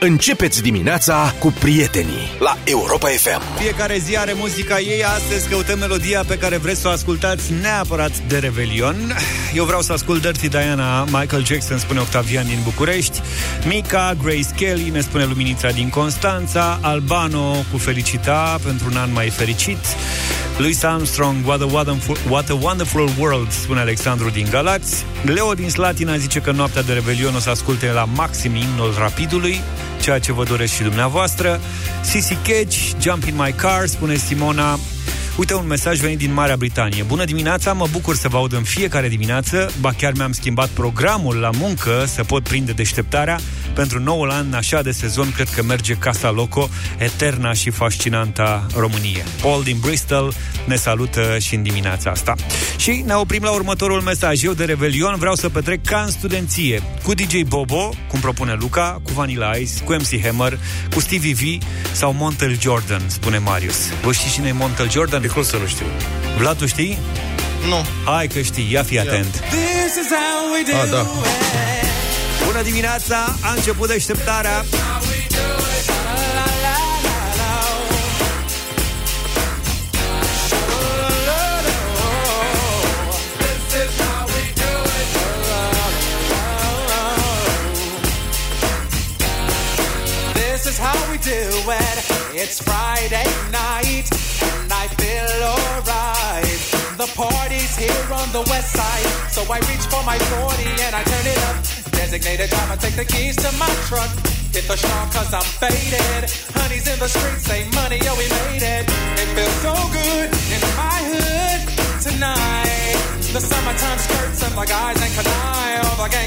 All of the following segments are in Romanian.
Începeți dimineața cu prietenii la Europa FM. Fiecare zi are muzica ei, astăzi căutăm melodia pe care vreți să o ascultați neapărat de Revelion. Eu vreau să ascult Dirty Diana, Michael Jackson, spune Octavian din București, Mika, Grace Kelly, ne spune Luminița din Constanța, Albano cu Felicita pentru un an mai fericit, Louis Armstrong, What a, wonderful, What a Wonderful World, spune Alexandru din Galați, Leo din Slatina zice că noaptea de Revelion o să asculte la maxim imnul rapidului, ceea ce vă doresc și dumneavoastră. Sissy Cage, Jump in my car, spune Simona. Uite un mesaj venit din Marea Britanie. Bună dimineața, mă bucur să vă aud în fiecare dimineață. Ba chiar mi-am schimbat programul la muncă să pot prinde deșteptarea. Pentru noul an, așa de sezon, cred că merge Casa Loco, eterna și fascinanta Românie. Paul din Bristol ne salută și în dimineața asta. Și ne oprim la următorul mesaj. Eu de Revelion vreau să petrec ca în studenție, cu DJ Bobo, cum propune Luca, cu Vanilla Ice, cu MC Hammer, cu Stevie V sau Montel Jordan, spune Marius. Vă știți cine e Montel Jordan? De cum să nu știu? Vlad, tu știi? Nu. Hai că știi, ia fi atent. Ah, da. Bună dimineața, a început deșteptarea. This is how we do it. It's Friday night, and I feel alright. The party's here on the west side, so I reach for my 40 and I turn it up. Designated driver, take the keys to my truck. Hit the strong cause I'm faded. Honey's in the streets, say money, oh we made it. It feels so good in my hood tonight. The summertime skirts and the guys ain't canine. All the gangbangers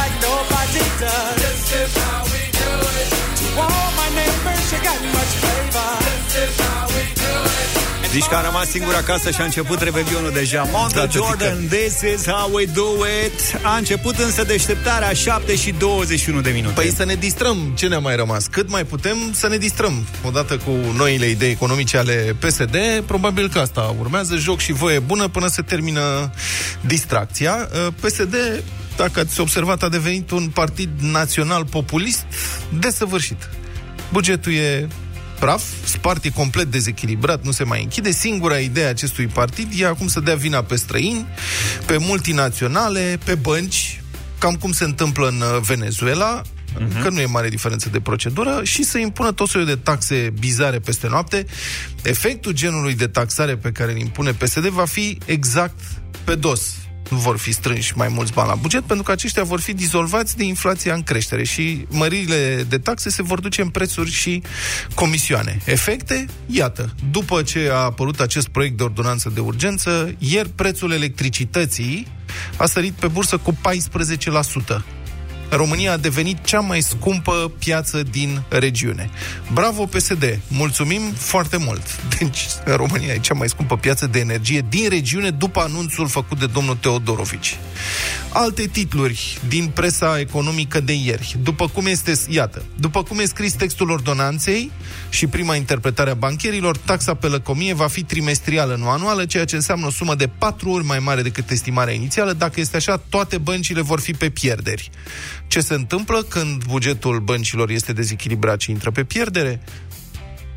like nobody does. This is how we do it. To all my neighbors, you got much flavor. This is how we do it. Zici că a rămas singur acasă și a început revelionul deja. Monta Da, Jordan, this is how we do it. A început însă deșteptarea 7 și 21 de minute. Păi să ne distrăm. Ce ne-a mai rămas? Cât mai putem să ne distrăm. Odată cu noile idei economice ale PSD, probabil că asta urmează. Joc și voie bună până se termină distracția. Uh, PSD dacă ați observat, a devenit un partid național populist desăvârșit. Bugetul e praf, spart e complet dezechilibrat, nu se mai închide. Singura idee a acestui partid e acum să dea vina pe străini, pe multinaționale, pe bănci, cam cum se întâmplă în uh, Venezuela, uh-huh. că nu e mare diferență de procedură, și să impună tot soiul de taxe bizare peste noapte. Efectul genului de taxare pe care îl impune PSD va fi exact pe dos nu vor fi strânși mai mulți bani la buget, pentru că aceștia vor fi dizolvați de inflația în creștere și măririle de taxe se vor duce în prețuri și comisioane. Efecte? Iată, după ce a apărut acest proiect de ordonanță de urgență, ieri prețul electricității a sărit pe bursă cu 14%. România a devenit cea mai scumpă piață din regiune. Bravo PSD! Mulțumim foarte mult! Deci, România e cea mai scumpă piață de energie din regiune după anunțul făcut de domnul Teodorovici. Alte titluri din presa economică de ieri. După cum este, iată, după cum e scris textul ordonanței și prima interpretare a bancherilor, taxa pe lăcomie va fi trimestrială, nu anuală, ceea ce înseamnă o sumă de patru ori mai mare decât estimarea inițială. Dacă este așa, toate băncile vor fi pe pierderi. Ce se întâmplă când bugetul băncilor este dezechilibrat și intră pe pierdere?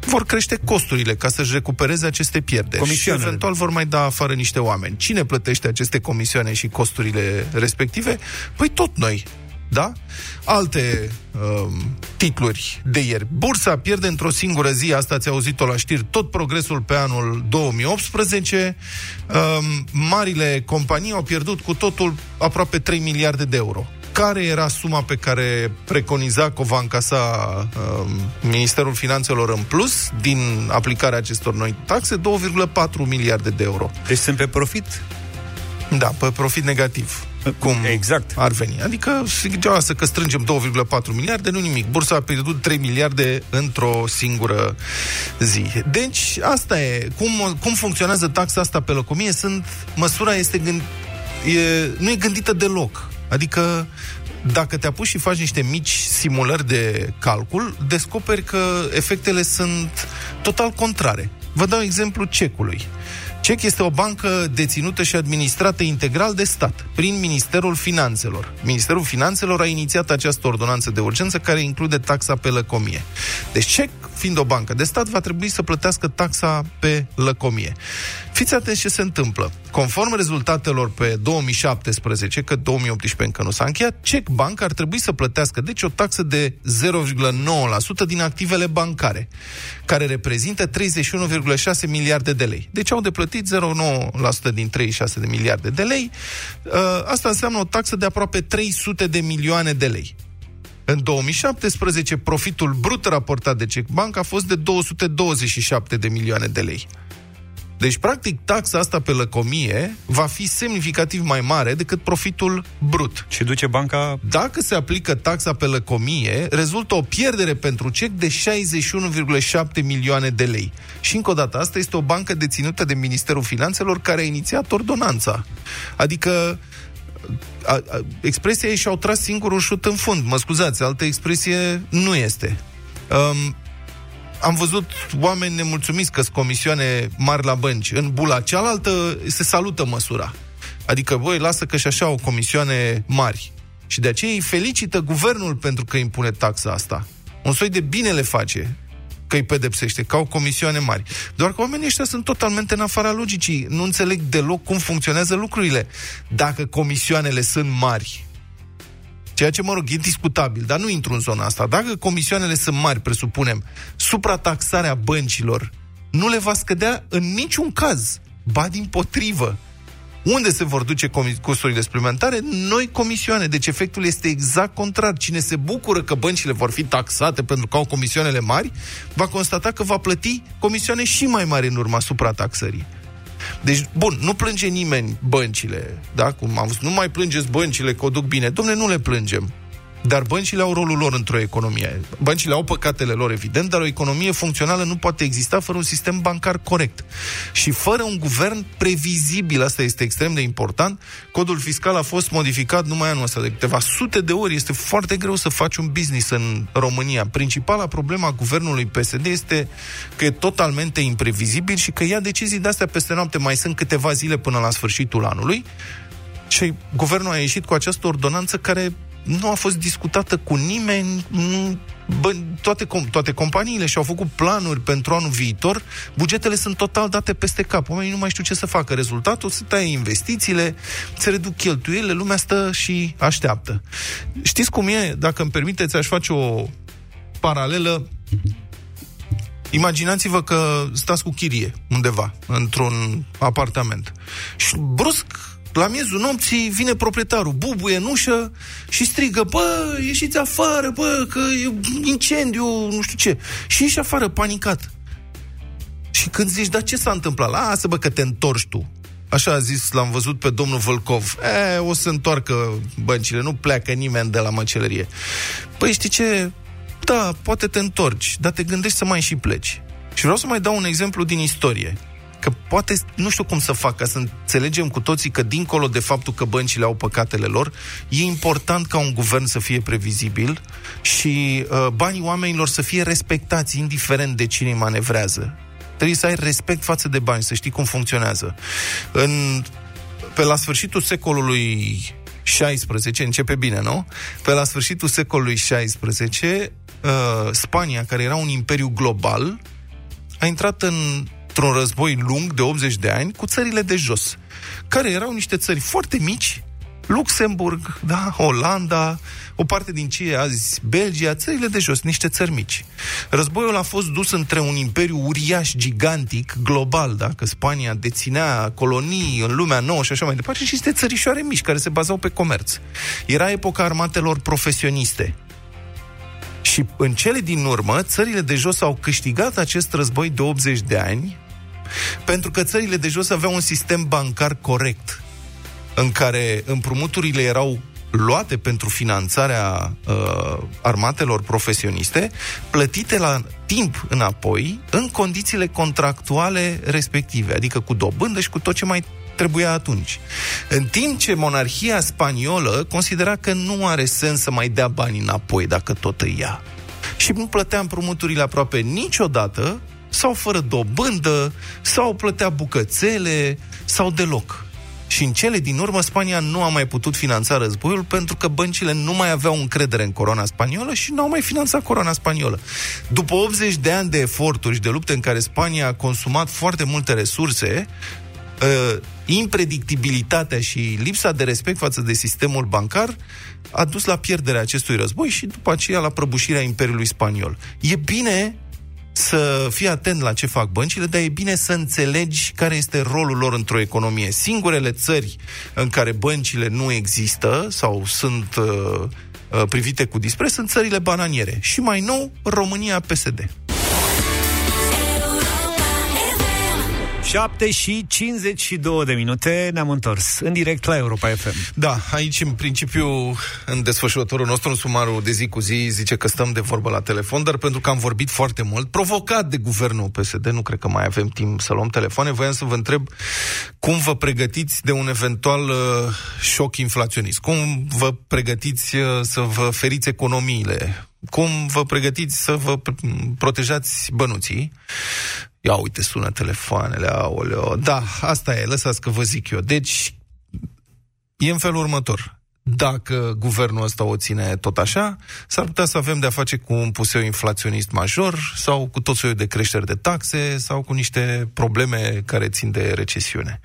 vor crește costurile ca să-și recupereze aceste pierderi. Și eventual vor mai da afară niște oameni. Cine plătește aceste comisioane și costurile respective? Păi tot noi. Da? Alte um, titluri de ieri. Bursa pierde într-o singură zi, asta ați auzit-o la știri, tot progresul pe anul 2018. Um, marile companii au pierdut cu totul aproape 3 miliarde de euro care era suma pe care preconiza că o va încasa uh, Ministerul Finanțelor în plus din aplicarea acestor noi taxe? 2,4 miliarde de euro. Deci sunt pe profit? Da, pe profit negativ. Cum exact. ar veni. Adică, să că strângem 2,4 miliarde, nu nimic. Bursa a pierdut 3 miliarde într-o singură zi. Deci, asta e. Cum, cum funcționează taxa asta pe locomie? Sunt, măsura este gând, e, nu e gândită deloc. Adică dacă te apuci și faci niște mici simulări de calcul, descoperi că efectele sunt total contrare. Vă dau exemplu cecului. CEC este o bancă deținută și administrată integral de stat, prin Ministerul Finanțelor. Ministerul Finanțelor a inițiat această ordonanță de urgență care include taxa pe lăcomie. Deci CEC, fiind o bancă de stat, va trebui să plătească taxa pe lăcomie. Fiți atenți ce se întâmplă. Conform rezultatelor pe 2017, că 2018 încă nu s-a încheiat, CEC Bank ar trebui să plătească deci o taxă de 0,9% din activele bancare, care reprezintă 31,6 miliarde de lei. Deci au de plătit 0,9% din 36 de miliarde de lei. Ă, asta înseamnă o taxă de aproape 300 de milioane de lei. În 2017, profitul brut raportat de CEC Bank a fost de 227 de milioane de lei. Deci, practic, taxa asta pe lăcomie va fi semnificativ mai mare decât profitul brut. Și duce banca... Dacă se aplică taxa pe lăcomie, rezultă o pierdere pentru CEC de 61,7 milioane de lei. Și încă o dată, asta este o bancă deținută de Ministerul Finanțelor care a inițiat ordonanța. Adică a, a, expresia ei și-au tras singurul șut în fund. Mă scuzați, altă expresie nu este. Um, am văzut oameni nemulțumiți că sunt comisioane mari la bănci. În bula cealaltă se salută măsura. Adică, voi lasă că și așa au comisioane mari. Și de aceea îi felicită guvernul pentru că impune taxa asta. Un soi de bine le face că îi pedepsește, că au comisioane mari. Doar că oamenii ăștia sunt totalmente în afara logicii. Nu înțeleg deloc cum funcționează lucrurile. Dacă comisioanele sunt mari, Ceea ce, mă rog, e discutabil, dar nu intru în zona asta. Dacă comisioanele sunt mari, presupunem, suprataxarea băncilor nu le va scădea în niciun caz. Ba din potrivă. Unde se vor duce costurile suplimentare? Noi comisioane. Deci efectul este exact contrar. Cine se bucură că băncile vor fi taxate pentru că au comisioanele mari, va constata că va plăti comisioane și mai mari în urma suprataxării. Deci, bun, nu plânge nimeni băncile, da? Cum am văzut, nu mai plângeți băncile că o duc bine. Domne, nu le plângem. Dar băncile au rolul lor într-o economie. Băncile au păcatele lor, evident, dar o economie funcțională nu poate exista fără un sistem bancar corect. Și fără un guvern previzibil, asta este extrem de important, codul fiscal a fost modificat numai anul ăsta de câteva sute de ori. Este foarte greu să faci un business în România. Principala problema a guvernului PSD este că e totalmente imprevizibil și că ia decizii de-astea peste noapte. Mai sunt câteva zile până la sfârșitul anului și guvernul a ieșit cu această ordonanță care nu a fost discutată cu nimeni, bă, toate, toate companiile și-au făcut planuri pentru anul viitor, bugetele sunt total date peste cap. Oamenii nu mai știu ce să facă. Rezultatul se taie investițiile, se reduc cheltuielile, lumea stă și așteaptă. Știți cum e? Dacă îmi permiteți, aș face o paralelă Imaginați-vă că stați cu chirie undeva, într-un apartament. Și brusc la miezul nopții vine proprietarul, bubuie în ușă și strigă, bă, ieșiți afară, bă, că e incendiu, nu știu ce. Și ieși afară, panicat. Și când zici, dar ce s-a întâmplat? Lasă, bă, că te întorci tu. Așa a zis, l-am văzut pe domnul Vălcov. E, o să întoarcă băncile, nu pleacă nimeni de la măcelărie. Păi știi ce? Da, poate te întorci, dar te gândești să mai și pleci. Și vreau să mai dau un exemplu din istorie că poate, nu știu cum să fac, ca să înțelegem cu toții că dincolo de faptul că băncile au păcatele lor, e important ca un guvern să fie previzibil și uh, banii oamenilor să fie respectați, indiferent de cine îi manevrează. Trebuie să ai respect față de bani, să știi cum funcționează. În, pe la sfârșitul secolului 16, începe bine, nu? Pe la sfârșitul secolului 16, uh, Spania, care era un imperiu global, a intrat în într-un război lung de 80 de ani cu țările de jos, care erau niște țări foarte mici, Luxemburg, da, Olanda, o parte din ce e azi Belgia, țările de jos, niște țări mici. Războiul a fost dus între un imperiu uriaș, gigantic, global, da, că Spania deținea colonii în lumea nouă și așa mai departe, și niște țărișoare mici care se bazau pe comerț. Era epoca armatelor profesioniste. Și în cele din urmă, țările de jos au câștigat acest război de 80 de ani pentru că țările de jos aveau un sistem bancar corect în care împrumuturile erau luate pentru finanțarea uh, armatelor profesioniste, plătite la timp înapoi, în condițiile contractuale respective, adică cu dobândă și cu tot ce mai trebuia atunci. În timp ce monarhia spaniolă considera că nu are sens să mai dea bani înapoi dacă tot îi ia. Și nu plătea împrumuturile aproape niciodată, sau fără dobândă, sau plătea bucățele, sau deloc. Și în cele din urmă, Spania nu a mai putut finanța războiul pentru că băncile nu mai aveau încredere în coroana spaniolă și nu au mai finanțat coroana spaniolă. După 80 de ani de eforturi și de lupte în care Spania a consumat foarte multe resurse, uh, impredictibilitatea și lipsa de respect față de sistemul bancar a dus la pierderea acestui război și după aceea la prăbușirea Imperiului Spaniol. E bine să fii atent la ce fac băncile, dar e bine să înțelegi care este rolul lor într-o economie. Singurele țări în care băncile nu există sau sunt uh, uh, privite cu dispreț sunt țările bananiere. Și mai nou, România PSD. 7 și 52 de minute ne-am întors în direct la Europa FM. Da, aici în principiu în desfășurătorul nostru, în sumarul de zi cu zi, zice că stăm de vorbă la telefon, dar pentru că am vorbit foarte mult, provocat de guvernul PSD, nu cred că mai avem timp să luăm telefoane, voiam să vă întreb cum vă pregătiți de un eventual uh, șoc inflaționist, cum vă pregătiți uh, să vă feriți economiile, cum vă pregătiți să vă protejați bănuții. Ia uite, sună telefoanele, aoleo. Da, asta e, lăsați că vă zic eu. Deci, e în felul următor dacă guvernul ăsta o ține tot așa, s-ar putea să avem de-a face cu un puseu inflaționist major sau cu tot soiul de creșteri de taxe sau cu niște probleme care țin de recesiune.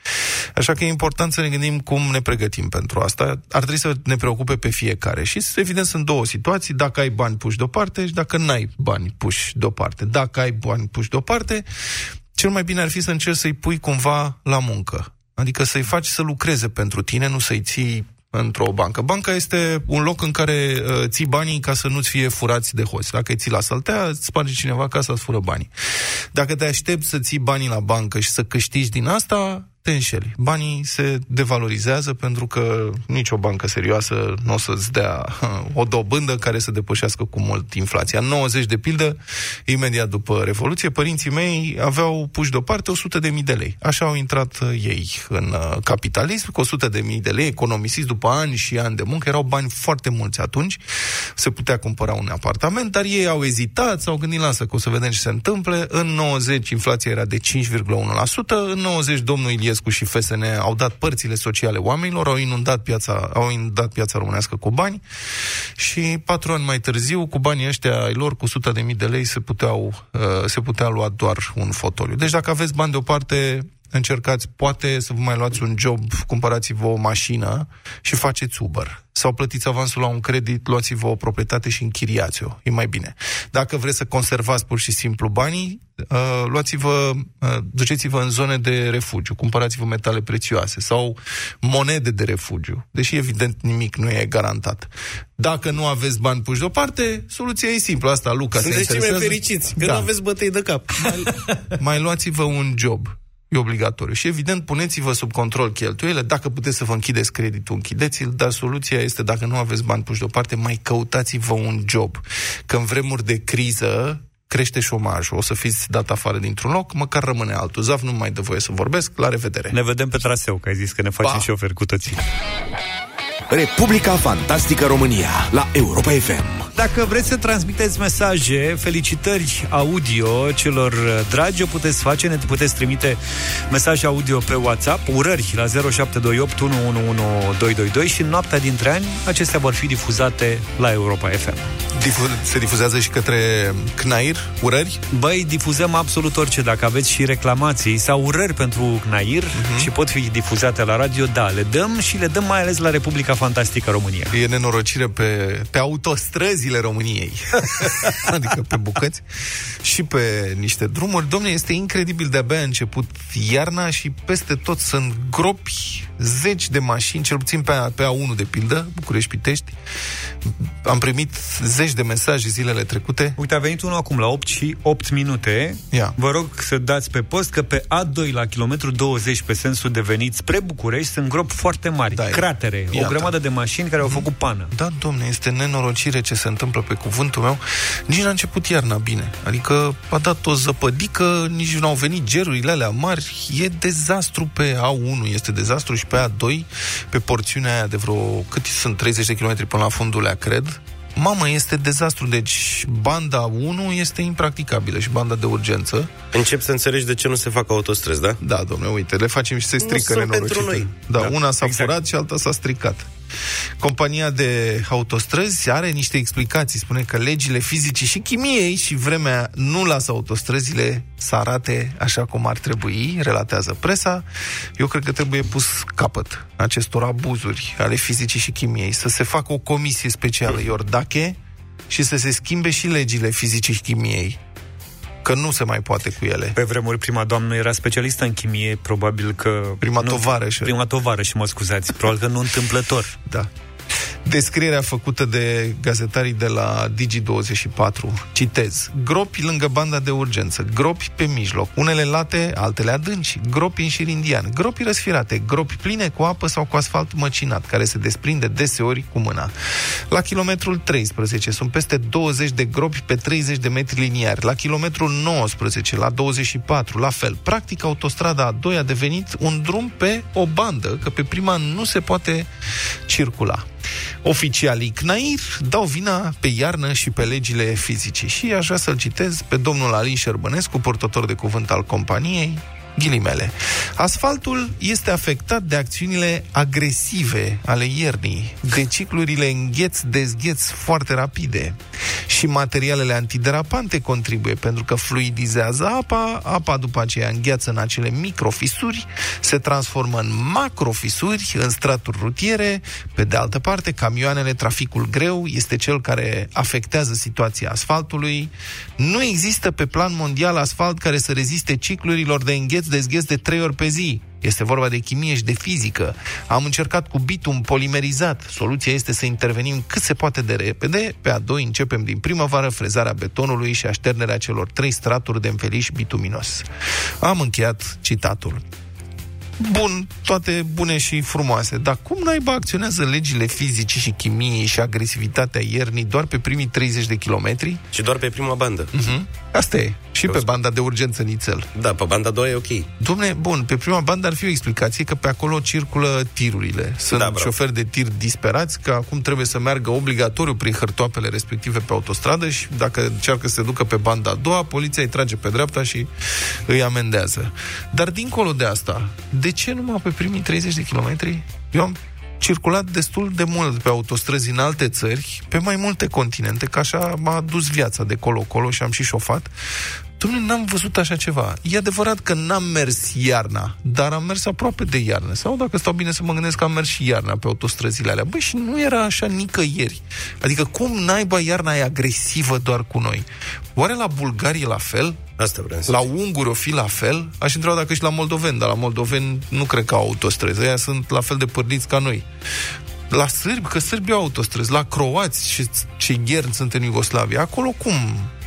Așa că e important să ne gândim cum ne pregătim pentru asta. Ar trebui să ne preocupe pe fiecare. Și evident sunt două situații, dacă ai bani puși deoparte și dacă n-ai bani puși deoparte. Dacă ai bani puși deoparte, cel mai bine ar fi să încerci să-i pui cumva la muncă. Adică să-i faci să lucreze pentru tine, nu să-i ții într-o bancă. Banca este un loc în care uh, ții banii ca să nu-ți fie furați de hoți. Dacă îi ții la saltea, îți sparge cineva ca să-ți fură banii. Dacă te aștepți să ții banii la bancă și să câștigi din asta, te înșeli. Banii se devalorizează pentru că nicio bancă serioasă nu o să-ți dea o dobândă care să depășească cu mult inflația. În 90, de pildă, imediat după Revoluție, părinții mei aveau puși deoparte 100 de mii de lei. Așa au intrat uh, ei în uh, capitalism, cu 100 de mii de lei economisiți după ani și ani de muncă. Erau bani foarte mulți atunci. Se putea cumpăra un apartament, dar ei au ezitat, s-au gândit, lasă că o să vedem ce se întâmple. În 90 inflația era de 5,1%, în 90 domnul Iliescu Iliescu și FSN au dat părțile sociale oamenilor, au inundat piața, au inundat piața românească cu bani și patru ani mai târziu, cu banii ăștia ai lor, cu 100 de mii de lei, se, puteau, uh, se putea lua doar un fotoliu. Deci dacă aveți bani deoparte, încercați, poate să vă mai luați un job, cumpărați-vă o mașină și faceți Uber. Sau plătiți avansul la un credit, luați-vă o proprietate și închiriați-o. E mai bine. Dacă vreți să conservați pur și simplu banii, uh, luați-vă, uh, duceți-vă în zone de refugiu, cumpărați-vă metale prețioase sau monede de refugiu. Deși, evident, nimic nu e garantat. Dacă nu aveți bani puși deoparte, soluția e simplă. Asta, Luca, Sunteți cei mai fericiți, că da. nu aveți bătăi de cap. Mai, mai luați-vă un job E obligatoriu. Și evident, puneți-vă sub control cheltuielile. Dacă puteți să vă închideți creditul, închideți-l, dar soluția este, dacă nu aveți bani puși deoparte, mai căutați-vă un job. Că în vremuri de criză, crește șomajul, o să fiți dat afară dintr-un loc, măcar rămâne altul. Zaf nu mai dă voie să vorbesc, la revedere. Ne vedem pe traseu, că ai zis că ne facem șoferi cu toții. Republica Fantastică România la Europa FM. Dacă vreți să transmiteți mesaje, felicitări audio celor dragi, o puteți face, ne puteți trimite mesaje audio pe WhatsApp, urări la 0728 111222 și în noaptea dintre ani acestea vor fi difuzate la Europa FM. Difu- se difuzează și către CNAIR, urări? Băi, difuzăm absolut orice, dacă aveți și reclamații sau urări pentru CNAIR uh-huh. și pot fi difuzate la radio, da, le dăm și le dăm mai ales la Republica Fantastică România. E nenorocire pe, pe autostrăzi străzile României. adică pe bucăți și pe niște drumuri. Domne, este incredibil, de-abia a început iarna și peste tot sunt gropi, zeci de mașini, cel puțin pe, A, pe A1 de pildă, București-Pitești, Am primit zeci de mesaje zilele trecute. Uite, a venit unul acum la 8 și 8 minute. Ia. Vă rog să dați pe post că pe A2 la kilometru 20 pe sensul de venit spre București sunt gropi foarte mari, Da, cratere, iată. o grămadă de mașini care au făcut pană. Da, domne, este nenorocire ce se întâmplă pe cuvântul meu. Nici n-a început iarna bine. Adică a dat o zăpădică, nici nu au venit gerurile alea mari. E dezastru pe A1, este dezastru și pe A2, pe porțiunea aia de vreo, cât sunt, 30 de km până la fundul cred. Mamă, este dezastru. Deci banda 1 este impracticabilă și banda de urgență. Încep să înțelegi de ce nu se fac autostrăzi, da? Da, domnule, uite, le facem și se strică sunt pentru nenorocite. noi. Da, Da, una s-a exact. furat și alta s-a stricat. Compania de autostrăzi are niște explicații. Spune că legile fizicii și chimiei și vremea nu lasă autostrăzile să arate așa cum ar trebui, relatează presa. Eu cred că trebuie pus capăt acestor abuzuri ale fizicii și chimiei. Să se facă o comisie specială Iordache și să se schimbe și legile fizicii și chimiei. Că nu se mai poate cu ele. Pe vremuri, prima doamnă era specialistă în chimie, probabil că... Prima nu, tovarășă. Prima tovarășă, mă scuzați. Probabil că nu întâmplător. Da. Descrierea făcută de gazetarii de la Digi24, citez, gropi lângă banda de urgență, gropi pe mijloc, unele late, altele adânci, gropi în șir indian, gropi răsfirate, gropi pline cu apă sau cu asfalt măcinat, care se desprinde deseori cu mâna. La kilometrul 13 sunt peste 20 de gropi pe 30 de metri liniari, la kilometrul 19, la 24, la fel. Practic, autostrada A2 a devenit un drum pe o bandă, că pe prima nu se poate circula. Oficialii CNAIR dau vina pe iarnă și pe legile fizicii. Și aș vrea să-l citez pe domnul Alin Șerbănescu, purtător de cuvânt al companiei, ghilimele. Asfaltul este afectat de acțiunile agresive ale iernii, de ciclurile îngheț-dezgheț foarte rapide și materialele antiderapante contribuie pentru că fluidizează apa, apa după aceea îngheață în acele microfisuri, se transformă în macrofisuri, în straturi rutiere, pe de altă parte, camioanele, traficul greu este cel care afectează situația asfaltului. Nu există pe plan mondial asfalt care să reziste ciclurilor de îngheț-dezgheț de trei ori pe zi. Este vorba de chimie și de fizică. Am încercat cu bitum polimerizat. Soluția este să intervenim cât se poate de repede. Pe a doi începem din primăvară frezarea betonului și așternerea celor trei straturi de înfeliș bituminos. Am încheiat citatul. Bun, toate bune și frumoase, dar cum naiba acționează legile fizicii și chimiei și agresivitatea iernii doar pe primii 30 de kilometri? Și doar pe prima bandă. Mhm. Asta e. Și pe banda de urgență nițel. Da, pe banda a doua e ok. Domne, bun, pe prima bandă ar fi o explicație că pe acolo circulă tirurile. Sunt Da, da, bravo. șoferi de tir disperați, că acum trebuie să meargă obligatoriu prin hărtoapele respective pe autostradă și dacă încearcă să se ducă pe banda a doua, poliția îi trage pe dreapta și îi amendează. Dar dincolo de asta, de ce numai pe primii 30 de kilometri? Eu am circulat destul de mult pe autostrăzi în alte țări, pe mai multe continente, că așa m-a dus viața de colo-colo și am și șofat. Dom'le, n-am văzut așa ceva. E adevărat că n-am mers iarna, dar am mers aproape de iarnă. Sau dacă stau bine să mă gândesc că am mers și iarna pe autostrăzile alea. Băi, și nu era așa nicăieri. Adică cum naiba iarna e agresivă doar cu noi? Oare la Bulgarie e la fel? Asta vreau să La unguri o fi la fel? Aș întreba dacă și la moldoveni, dar la moldoveni nu cred că au autostrăzi. Ăia sunt la fel de părniți ca noi. La sârbi, că sârbii au autostrăzi, la croați și cei gherni sunt în Iugoslavia. Acolo cum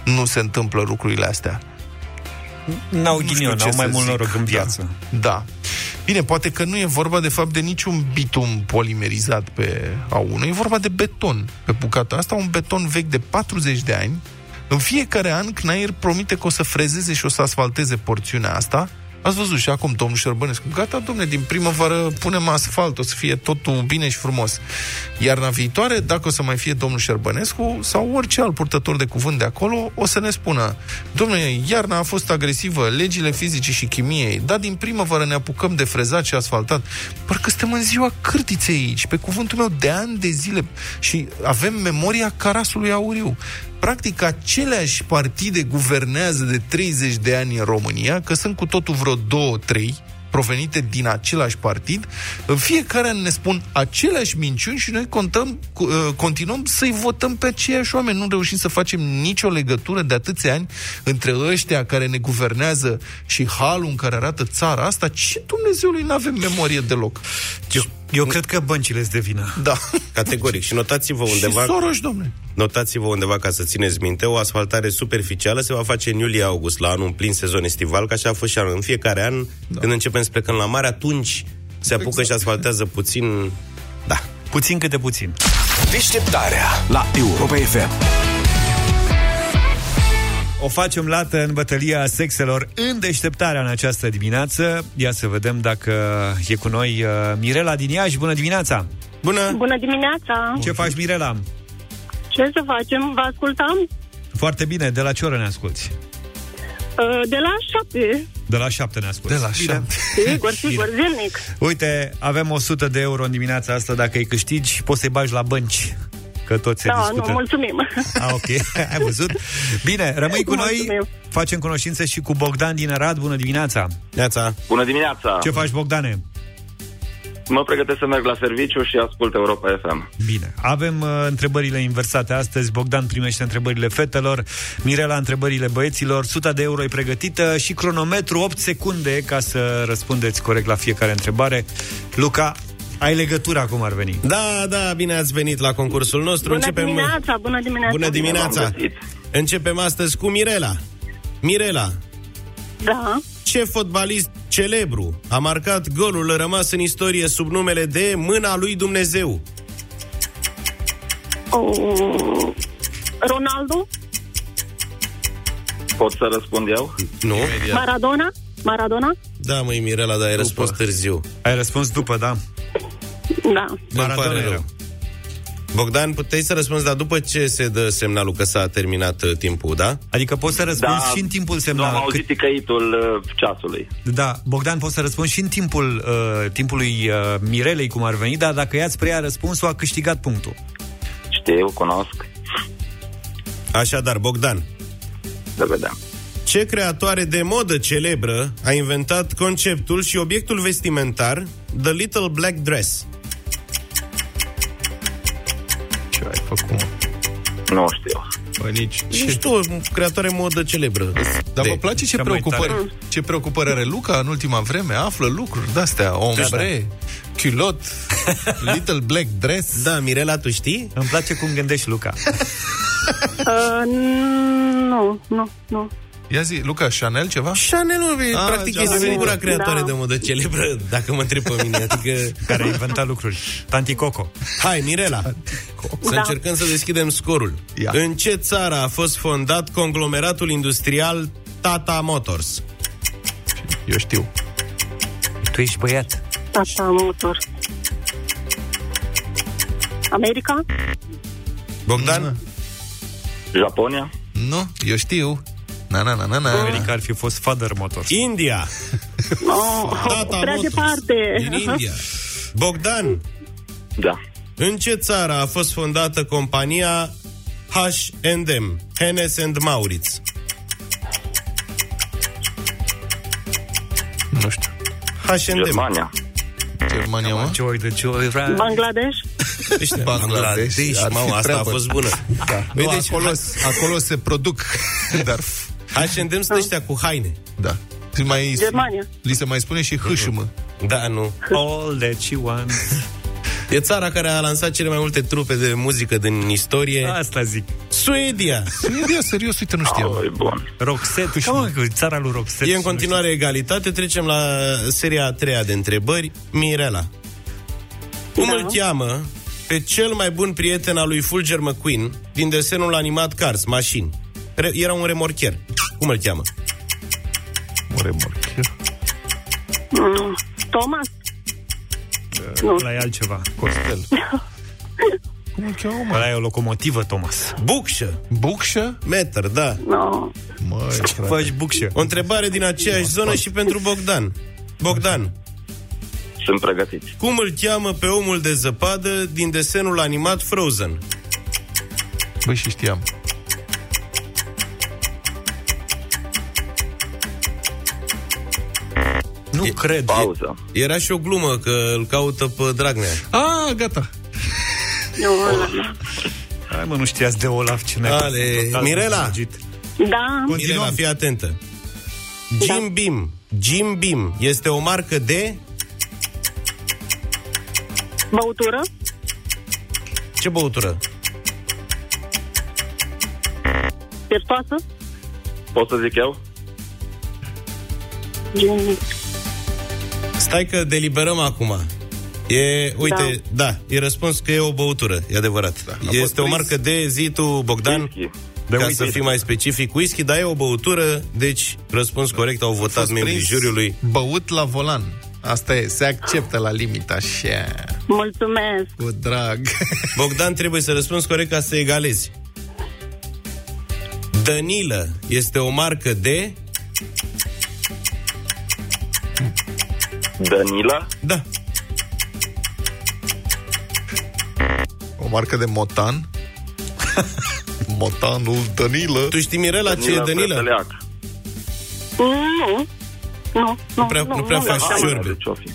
nu se întâmplă lucrurile astea? N-au Nu știu ghinion, ce au mai să mult zic. noroc în viață. Da. da. Bine, poate că nu e vorba de fapt de niciun bitum polimerizat pe A1, e vorba de beton pe bucata asta, un beton vechi de 40 de ani. În fiecare an, Cnair promite că o să frezeze și o să asfalteze porțiunea asta. Ați văzut și acum, domnul Șerbănescu, gata, domne, din primăvară punem asfalt, o să fie totul bine și frumos. Iarna viitoare, dacă o să mai fie domnul Șerbănescu sau orice alt purtător de cuvânt de acolo, o să ne spună, domnule, iarna a fost agresivă, legile fizicii și chimiei, dar din primăvară ne apucăm de frezat și asfaltat. Parcă suntem în ziua cârtiței aici, pe cuvântul meu, de ani de zile și avem memoria carasului auriu. Practic, aceleași partide guvernează de 30 de ani în România, că sunt cu totul vreo două, trei, provenite din același partid, în fiecare an ne spun aceleași minciuni și noi contăm, cu- uh, continuăm să-i votăm pe aceiași oameni. Nu reușim să facem nicio legătură de atâția ani între ăștia care ne guvernează și halul în care arată țara asta. Ce Dumnezeului nu avem memorie deloc? Eu Eu cred că băncile îți devină. Da. Categoric. Și notați-vă Și undeva... Soros, domne. Notați-vă undeva ca să țineți minte, o asfaltare superficială se va face în iulie-august, la anul în plin sezon estival, ca așa a fost și anul. În fiecare an, da. când începem să plecăm la mare, atunci se apucă exact. și asfaltează puțin. Da. Puțin câte puțin. Deșteptarea la Europa FM. O facem lată în bătălia sexelor în deșteptarea în această dimineață. Ia să vedem dacă e cu noi uh, Mirela din Iași. Bună dimineața! Bună! Bună dimineața! Ce faci, Mirela? Ce să facem? Vă ascultam Foarte bine. De la ce oră ne asculti? uh, de la șapte. De la șapte ne asculti. De la Bine. șapte. Sigur, sigur, zilnic. Uite, avem 100 de euro în dimineața asta. Dacă îi câștigi, poți să-i bagi la bănci. Că tot se Da, discută. nu, mulțumim. Ah, ok, ai văzut? Bine, rămâi cu noi, Mulțumim. facem cunoștință și cu Bogdan din Arad. Bună dimineața! Neața! Bună dimineața! Ce faci, Bogdane? Mă pregătesc să merg la serviciu și ascult Europa FM. Bine. Avem uh, întrebările inversate astăzi. Bogdan primește întrebările fetelor, Mirela întrebările băieților. 100 de euro e pregătită și cronometru 8 secunde ca să răspundeți corect la fiecare întrebare. Luca, ai legătura cum ar veni. Da, da, bine ați venit la concursul nostru. Bună Începem... dimineața, bună dimineața. Bună dimineața! V-am găsit. Începem astăzi cu Mirela. Mirela, Da. ce fotbalist celebru a marcat golul rămas în istorie sub numele de Mâna lui Dumnezeu? O... Ronaldo? Pot să răspund eu? Nu? Maradona? Maradona? Da, măi, Mirela, dar ai răspuns târziu. Ai răspuns după, da? Da. Îmi Maradona pare era. rău. Bogdan, puteai să răspunzi, dar după ce se dă semnalul că s-a terminat uh, timpul, da? Adică poți să răspunzi Da, și în timpul Nu am semnal. auzit ticăitul uh, ceasului. Da, Bogdan, poți să răspunzi și în timpul uh, timpului uh, Mirelei, cum ar veni, dar dacă ea-ți preia răspunsul, a câștigat punctul. Știu, cunosc. Așadar, Bogdan, Să vedem. ce creatoare de modă celebră a inventat conceptul și obiectul vestimentar The Little Black Dress? Ce ai făcut, mă? Nu știu. Bă, nici... Nu știu, o creatoare modă celebră. Dar De- vă place ce Cea mai preocupări, ce preocupări are Luca în ultima vreme? Află lucruri de-astea, ombre, culot, little black dress. Da, Mirela, tu știi? Îmi place cum gândești, Luca. Uh, nu, nu, nu. Ia zi, Luca, Chanel ceva? Chanel, e, Ah, practic, Chanel. este singura creatoare Da. de modă celebră, dacă mă întreb pe mine. Adică... Care a inventat lucruri. Tanti Coco. Hai, Mirela, să Da. încercăm să deschidem scorul. Ia. În ce țară a fost fondat conglomeratul industrial Tata Motors? Eu știu. Tu ești băiat. Tata motor. America? Bogdan? Japonia? Nu, eu știu. Na, na, na, na, na. America ar fi fost Father Motors. India. Oh, Tata prea Motors. departe. Din India. Bogdan, Da. în ce țară a fost fondată compania H&M, Hennes and Mauritz? Nu știu. H&M. Germania. Germania, mă? Joy de Joy Ride. Bangladesh? Ești Bangladesh. Bangladesh, Ar fi mamă, asta a treabă. fost bună. Da. Uite, Nu, deci, acolo, acolo se produc. Dar, H&M sunt ăștia cu haine. da. Și mai, Germania. Li se mai spune și hâșmă. Da, nu. All that she wants. E țara care a lansat cele mai multe trupe de muzică din istorie. Asta zic. Suedia. Suedia, serios, uite, nu știam. Oh, e bun. Roxette. Ca mă, țara lui Roxette. E în continuare egalitate. Trecem la seria a treia de întrebări. Mirela. Cum Da. îl cheamă pe cel mai bun prieten al lui Fulger McQueen din desenul animat Cars, Mașini? Re- era un remorcher. Cum îl cheamă? Mă remorcher. Mm, Thomas? Nu. La e altceva. Costel. Cum îl cheamă, mă? Ăla e o locomotivă, Thomas. Bucșă. Bucșă? Meter, da. No. Măi, frate. Faci bucșă. O întrebare din aceeași zonă și pentru Bogdan. Bogdan, Sunt pregătiți. cum îl cheamă pe omul de zăpadă din desenul animat Frozen? Băi, și știam. Nu cred. Pauză. Era și o glumă că îl caută pe Dragnea. Ah, gata. Nu, ăla nu. Hai mă, nu știați de Olaf ce ne Ale, Mirela. Da, Mirela, fii atentă. Jim Beam. Jim Beam este o marcă de... Băutură? Ce băutură? Spirtoasă? Pot să zic eu? Gen... Stai că deliberăm acum. E, uite, da. da, e răspuns că e o băutură, e adevărat. Da, fost este o prins. marcă de zi tu, Bogdan, Whisky. de ca whisky. să fii mai specific, whisky, dar e o băutură, deci răspuns corect, au votat fost membrii prins juriului. Băut la volan. Asta e, se acceptă la limita așa, Mulțumesc. cu drag. Bogdan, trebuie să răspunzi corect ca să egalezi. Danilă este o marcă de... Danila? Da, O marcă de motan. Motanul Danilă. tu știi, Mirela, ce e Danilă? Brătăleac. Nu. Nu, nu, prea- nu prea faci nu, șurbe. De ce-o fi?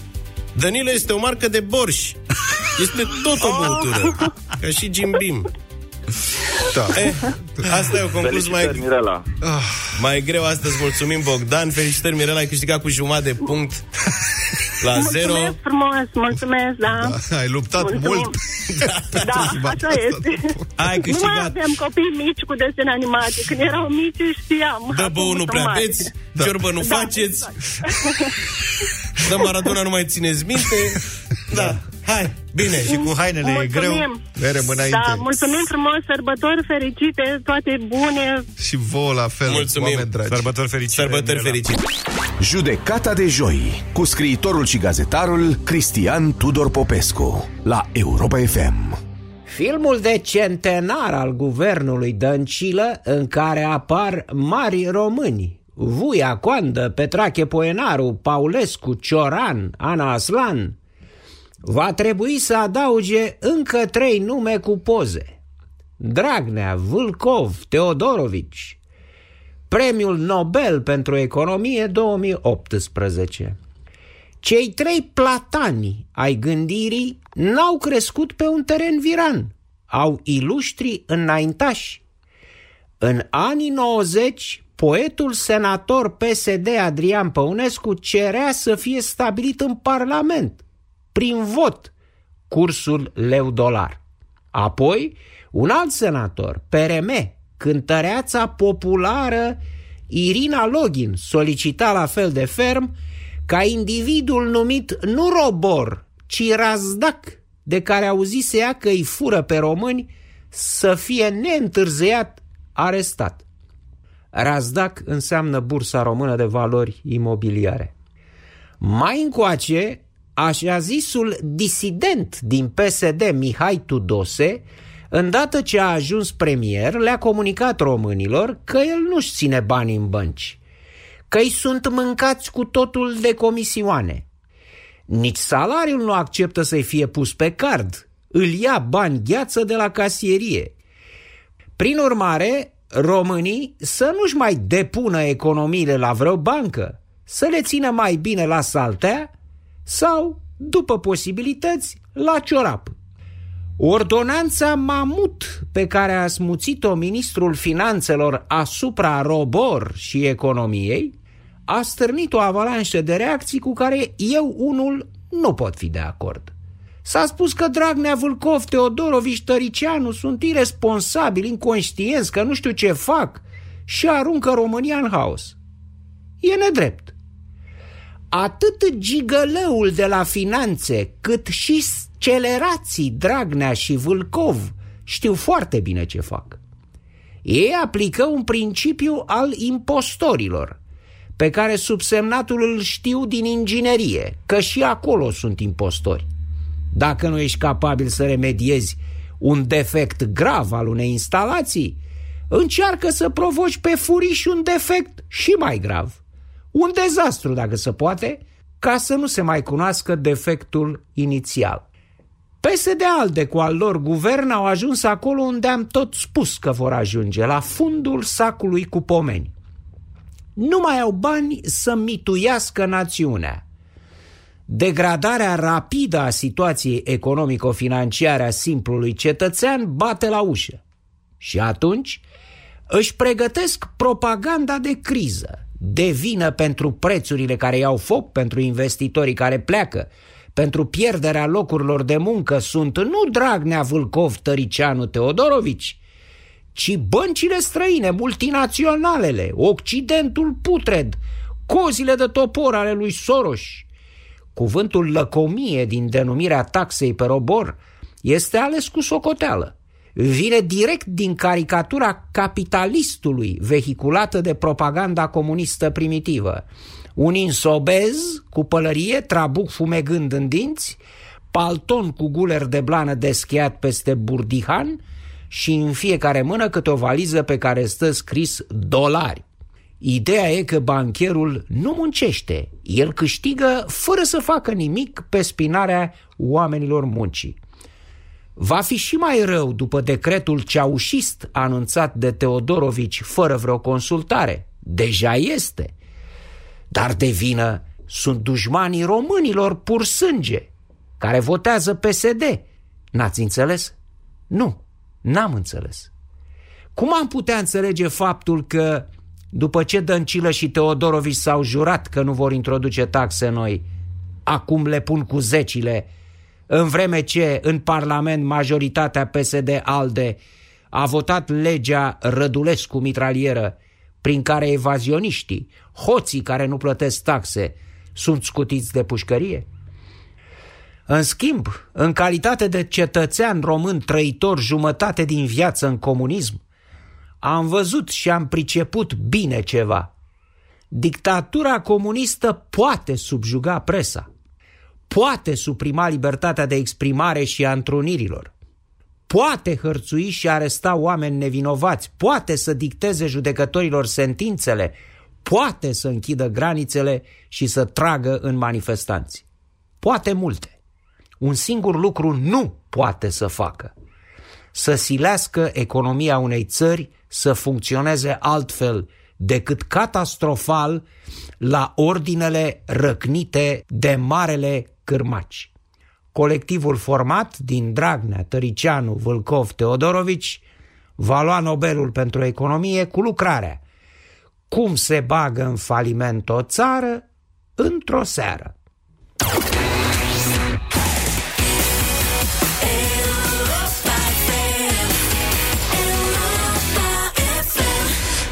Danilă este o marcă de borș. Este tot o băutură. Ca și Jim Beam. Da. Eh, asta e o concurs Felicitări, mai, Mirela. mai greu astăzi. Mulțumim, Bogdan. Felicitări, Mirela, ai câștigat cu jumătate de punct la zero. Mulțumesc frumos, mulțumesc, da. Da, ai luptat Mulțumim. mult. Da, așa este. Ai Nu mai câștigat. aveam copii mici cu desene animate. Când erau mici știam. Dă Acum bău, nu sunt prea mari. beți, ciorbă nu Da, faceți, exact. dă Maradona nu mai țineți minte. Da, hai, bine. Și cu hainele e greu. Mulțumim. Merem înainte. Da, mulțumim frumos, sărbători fericite, toate bune. Și vouă la fel, Mulțumim. oameni dragi. Sărbători fericite. Sărbători Mirela. fericite. Judecata de joi cu scriitorul și gazetarul Cristian Tudor Popescu la Europa FM. Filmul de centenar al guvernului Dăncilă în care apar mari români Vuia Coandă, Petrache Poenaru, Paulescu, Cioran, Ana Aslan Va trebui să adauge încă trei nume cu poze. Dragnea, Vâlcov, Teodorovici. Premiul Nobel pentru Economie 2018 cei trei platani ai gândirii n-au crescut pe un teren viran, au iluștri înaintași. În anii 90, poetul senator PSD Adrian Păunescu cerea să fie stabilit în Parlament, prin vot, cursul leu-dolar. Apoi, un alt senator, PRM, cântăreața populară Irina Login, solicita la fel de ferm ca individul numit nu robor, ci razdac, de care auzise ea că îi fură pe români, să fie neîntârziat arestat. Razdac înseamnă Bursa Română de Valori Imobiliare. Mai încoace, așa zisul disident din PSD Mihai Tudose, îndată ce a ajuns premier, le-a comunicat românilor că el nu-și ține bani în bănci, că îi sunt mâncați cu totul de comisioane. Nici salariul nu acceptă să-i fie pus pe card, îl ia bani gheață de la casierie. Prin urmare, românii să nu-și mai depună economiile la vreo bancă, să le țină mai bine la saltea sau, după posibilități, la ciorap. Ordonanța Mamut, pe care a smuțit-o ministrul finanțelor asupra robor și economiei, a stârnit o avalanșă de reacții cu care eu unul nu pot fi de acord. S-a spus că Dragnea Vâlcov, Teodorovici, Tăricianu sunt irresponsabili, inconștienți, că nu știu ce fac și aruncă România în haos. E nedrept. Atât gigălăul de la finanțe, cât și scelerații Dragnea și Vâlcov știu foarte bine ce fac. Ei aplică un principiu al impostorilor, pe care subsemnatul îl știu din inginerie, că și acolo sunt impostori. Dacă nu ești capabil să remediezi un defect grav al unei instalații, încearcă să provoci pe furiș un defect și mai grav. Un dezastru, dacă se poate, ca să nu se mai cunoască defectul inițial. PSD ALDE cu al lor guvern au ajuns acolo unde am tot spus că vor ajunge, la fundul sacului cu pomeni. Nu mai au bani să mituiască națiunea. Degradarea rapidă a situației economico-financiare a simplului cetățean bate la ușă. Și atunci își pregătesc propaganda de criză, de vină pentru prețurile care iau foc, pentru investitorii care pleacă, pentru pierderea locurilor de muncă sunt nu Dragnea Vâlcov Tăricianu Teodorovici, ci băncile străine, multinaționalele, Occidentul putred, cozile de topor ale lui Soros. Cuvântul lăcomie din denumirea taxei pe robor este ales cu socoteală. Vine direct din caricatura capitalistului vehiculată de propaganda comunistă primitivă. Un insobez cu pălărie, trabuc fumegând în dinți, palton cu guler de blană deschiat peste burdihan și în fiecare mână câte o valiză pe care stă scris dolari. Ideea e că bancherul nu muncește, el câștigă fără să facă nimic pe spinarea oamenilor muncii. Va fi și mai rău după decretul ceaușist anunțat de Teodorovici fără vreo consultare. Deja este. Dar de vină sunt dușmanii românilor pur sânge, care votează PSD. N-ați înțeles? Nu, n-am înțeles. Cum am putea înțelege faptul că, după ce Dăncilă și Teodorovici s-au jurat că nu vor introduce taxe noi, acum le pun cu zecile, în vreme ce în Parlament majoritatea PSD-ALDE a votat legea Rădulescu mitralieră, prin care evazioniștii, hoții care nu plătesc taxe, sunt scutiți de pușcărie? În schimb, în calitate de cetățean român trăitor jumătate din viață în comunism, am văzut și am priceput bine ceva. Dictatura comunistă poate subjuga presa, poate suprima libertatea de exprimare și a întrunirilor, poate hărțui și aresta oameni nevinovați, poate să dicteze judecătorilor sentințele, poate să închidă granițele și să tragă în manifestanți. Poate multe. Un singur lucru nu poate să facă. Să silească economia unei țări să funcționeze altfel decât catastrofal la ordinele răcnite de marele cârmaci. Colectivul format din Dragnea, Tăricianu, Vâlcov, Teodorovici va lua Nobelul pentru economie cu lucrarea Cum se bagă în faliment o țară într-o seară.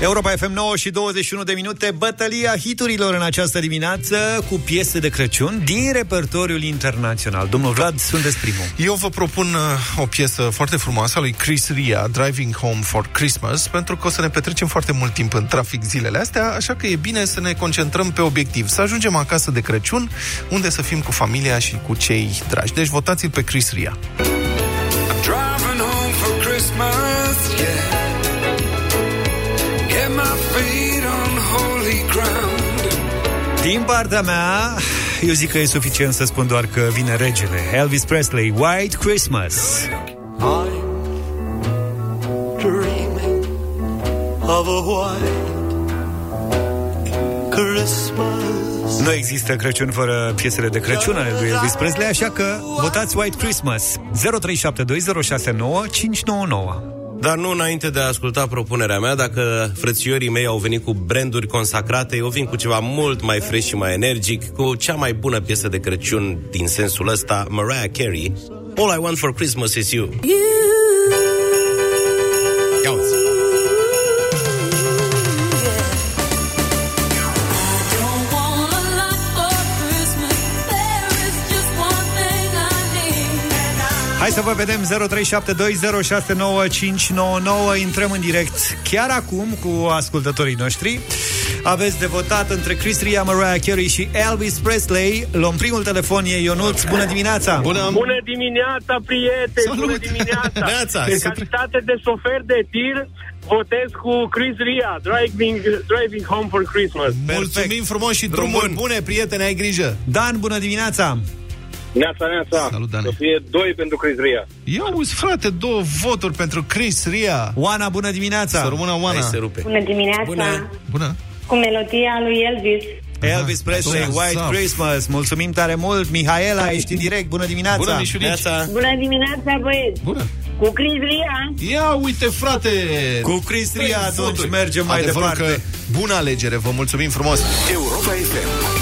Europa FM 9 și 21 de minute, bătălia hiturilor în această dimineață cu piese de Crăciun din repertoriul internațional. Domnul Vlad, sunteți primul. Eu vă propun uh, o piesă foarte frumoasă a lui Chris Ria, Driving Home for Christmas, pentru că o să ne petrecem foarte mult timp în trafic zilele astea, așa că e bine să ne concentrăm pe obiectiv, să ajungem acasă de Crăciun, unde să fim cu familia și cu cei dragi. Deci votați-l pe Chris Ria. Driving Din partea mea, eu zic că e suficient să spun doar că vine regele. Elvis Presley, White Christmas. I'm dreaming of a white Christmas. Nu există Crăciun fără piesele de Crăciun ale lui Elvis Presley, așa că votați White Christmas. 0372069599. Dar nu înainte de a asculta propunerea mea, dacă frățiorii mei au venit cu branduri consacrate, eu vin cu ceva mult mai fresh și mai energic, cu cea mai bună piesă de Crăciun din sensul ăsta, Mariah Carey. All I want for Christmas is you. Ia uzi. Să vă vedem 0372069599 Intrăm în direct chiar acum cu ascultătorii noștri Aveți de votat între Chris Ria, Mariah Carey și Elvis Presley Luăm primul telefon, e Ionuț, bună dimineața Bună! Bună dimineața, prieteni! Salut! Bună dimineața! Neața! În Să tre- calitate de șofer de tir, votez cu Chris Ria, driving, driving home for Christmas. Mulțumim frumos și drumuri Român. bune, prieteni, ai grijă! Dan, bună dimineața Neața, neața! Salut, Dane. Să fie doi pentru Chris Ria. Ia uzi, frate, două voturi pentru Chris Ria. Oana, bună dimineața Să rămână Oana. Hai se rupe. Bună dimineața! Bună. Bună! Cu melodia lui Elvis. Elvis Presley, Aha, White Saf. Christmas Mulțumim tare mult, Mihaela, ești în direct, bună dimineața Bună, Mișurici! Neața. Bună dimineața, băieți! Bună! Cu Chris Ria. Ia uite, frate! Cu Chris Ria atunci Voturi. mergem mai Adevărul departe Că bună alegere, vă mulțumim frumos! Europa FM.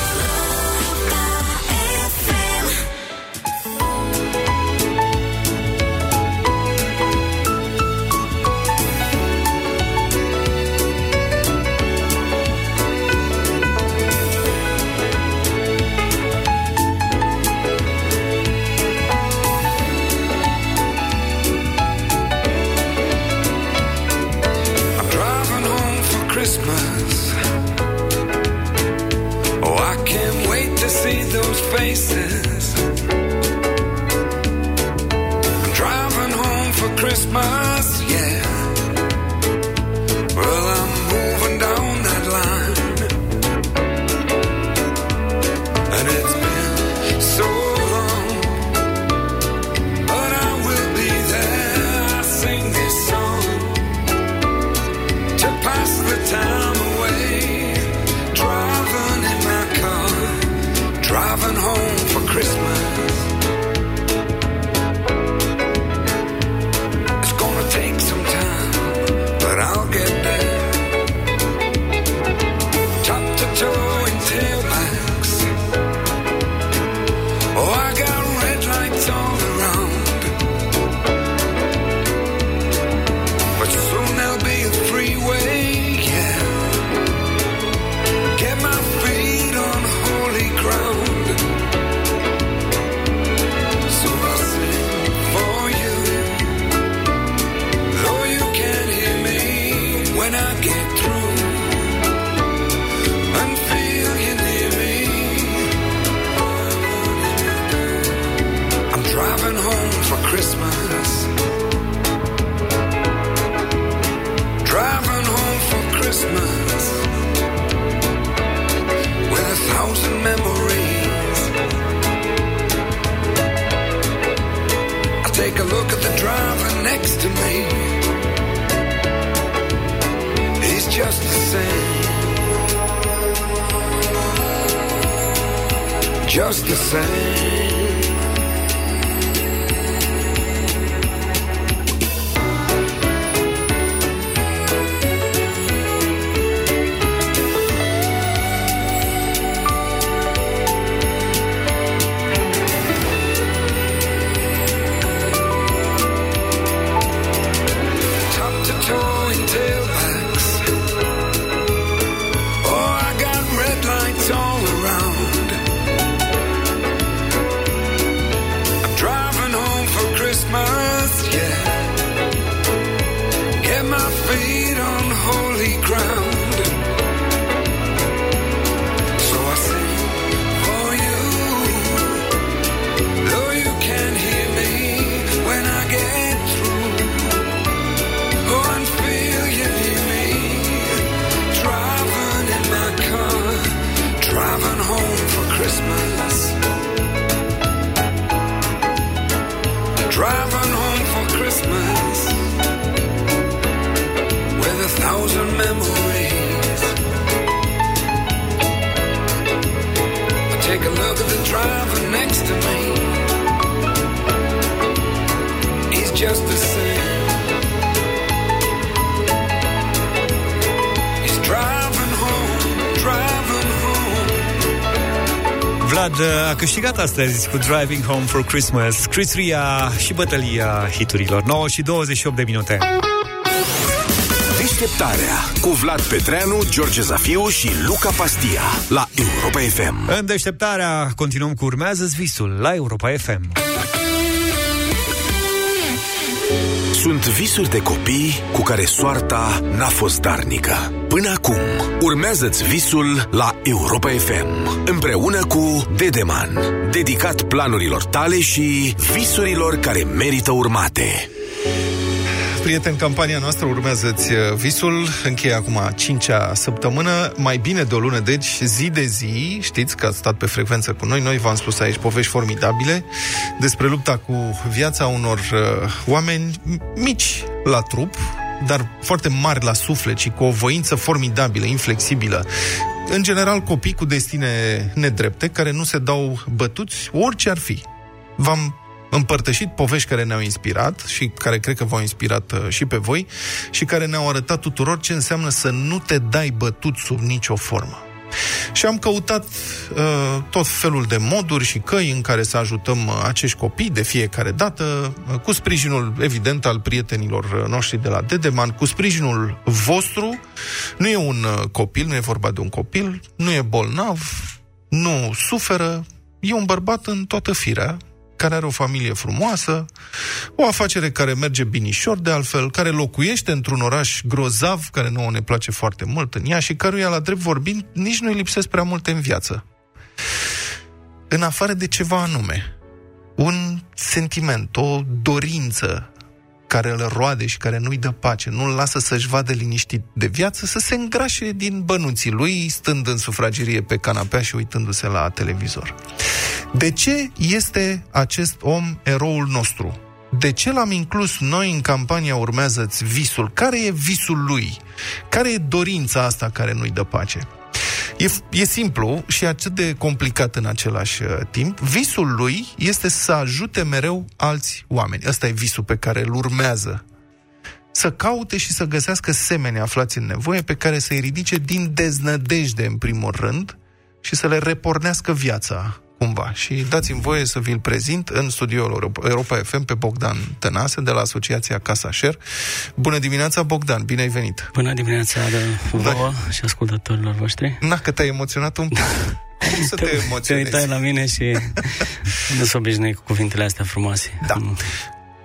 Astăzi cu Driving Home for Christmas, Chris Ria și bătălia hiturilor. 9 și 28 de minute. Deșteptarea cu Vlad Petreanu, George Zafiu și Luca Pastia la Europa FM. În deșteptarea continuăm cu urmează visul la Europa FM. Sunt visuri de copii cu care soarta n-a fost darnică. Până acum, urmează-ți visul la Europa FM, împreună cu Dedeman, dedicat planurilor tale și visurilor care merită urmate. Prieten, campania noastră urmează-ți uh, visul, încheie acum a cincea săptămână, mai bine de o lună, deci zi de zi, știți că ați stat pe frecvență cu noi, noi v-am spus aici povești formidabile despre lupta cu viața unor uh, oameni mici la trup, dar foarte mari la suflet și cu o voință formidabilă, inflexibilă. În general, copii cu destine nedrepte, care nu se dau bătuți, orice ar fi. V-am împărtășit povești care ne-au inspirat și care cred că v-au inspirat uh, și pe voi și care ne-au arătat tuturor ce înseamnă să nu te dai bătut sub nicio formă. Și am căutat uh, tot felul de moduri și căi în care să ajutăm uh, acești copii de fiecare dată, uh, cu sprijinul, evident, al prietenilor uh, noștri de la Dedeman, cu sprijinul vostru. Nu e un uh, copil, nu e vorba de un copil, nu e bolnav, nu suferă, e un bărbat în toată firea, care are o familie frumoasă, o afacere care merge binișor de altfel, care locuiește într-un oraș grozav, care nouă ne place foarte mult în ea și căruia, la drept vorbind, nici nu-i lipsesc prea multe în viață. În afară de ceva anume, un sentiment, o dorință care îl roade și care nu-i dă pace, nu-l lasă să-și vadă liniștit de viață, să se îngrașe din bănuții lui, stând în sufragerie pe canapea și uitându-se la televizor. De ce este acest om eroul nostru? De ce l-am inclus noi în campania Urmează-ți visul? Care e visul lui? Care e dorința asta care nu-i dă pace? E, e simplu și atât de complicat în același uh, timp. Visul lui este să ajute mereu alți oameni. Ăsta e visul pe care îl urmează. Să caute și să găsească semeni aflați în nevoie pe care să-i ridice din deznădejde, în primul rând, și să le repornească viața cumva. Și dați-mi voie să vi-l prezint în studioul Europa, Europa FM pe Bogdan Tănase de la Asociația Casa Share. Bună dimineața, Bogdan, bine ai venit! Bună dimineața de vouă și ascultătorilor voștri. Na, că te-ai emoționat un pic. Cum să te Te emoționezi? uitai la mine și nu sunt obișnuit cu cuvintele astea frumoase. Da.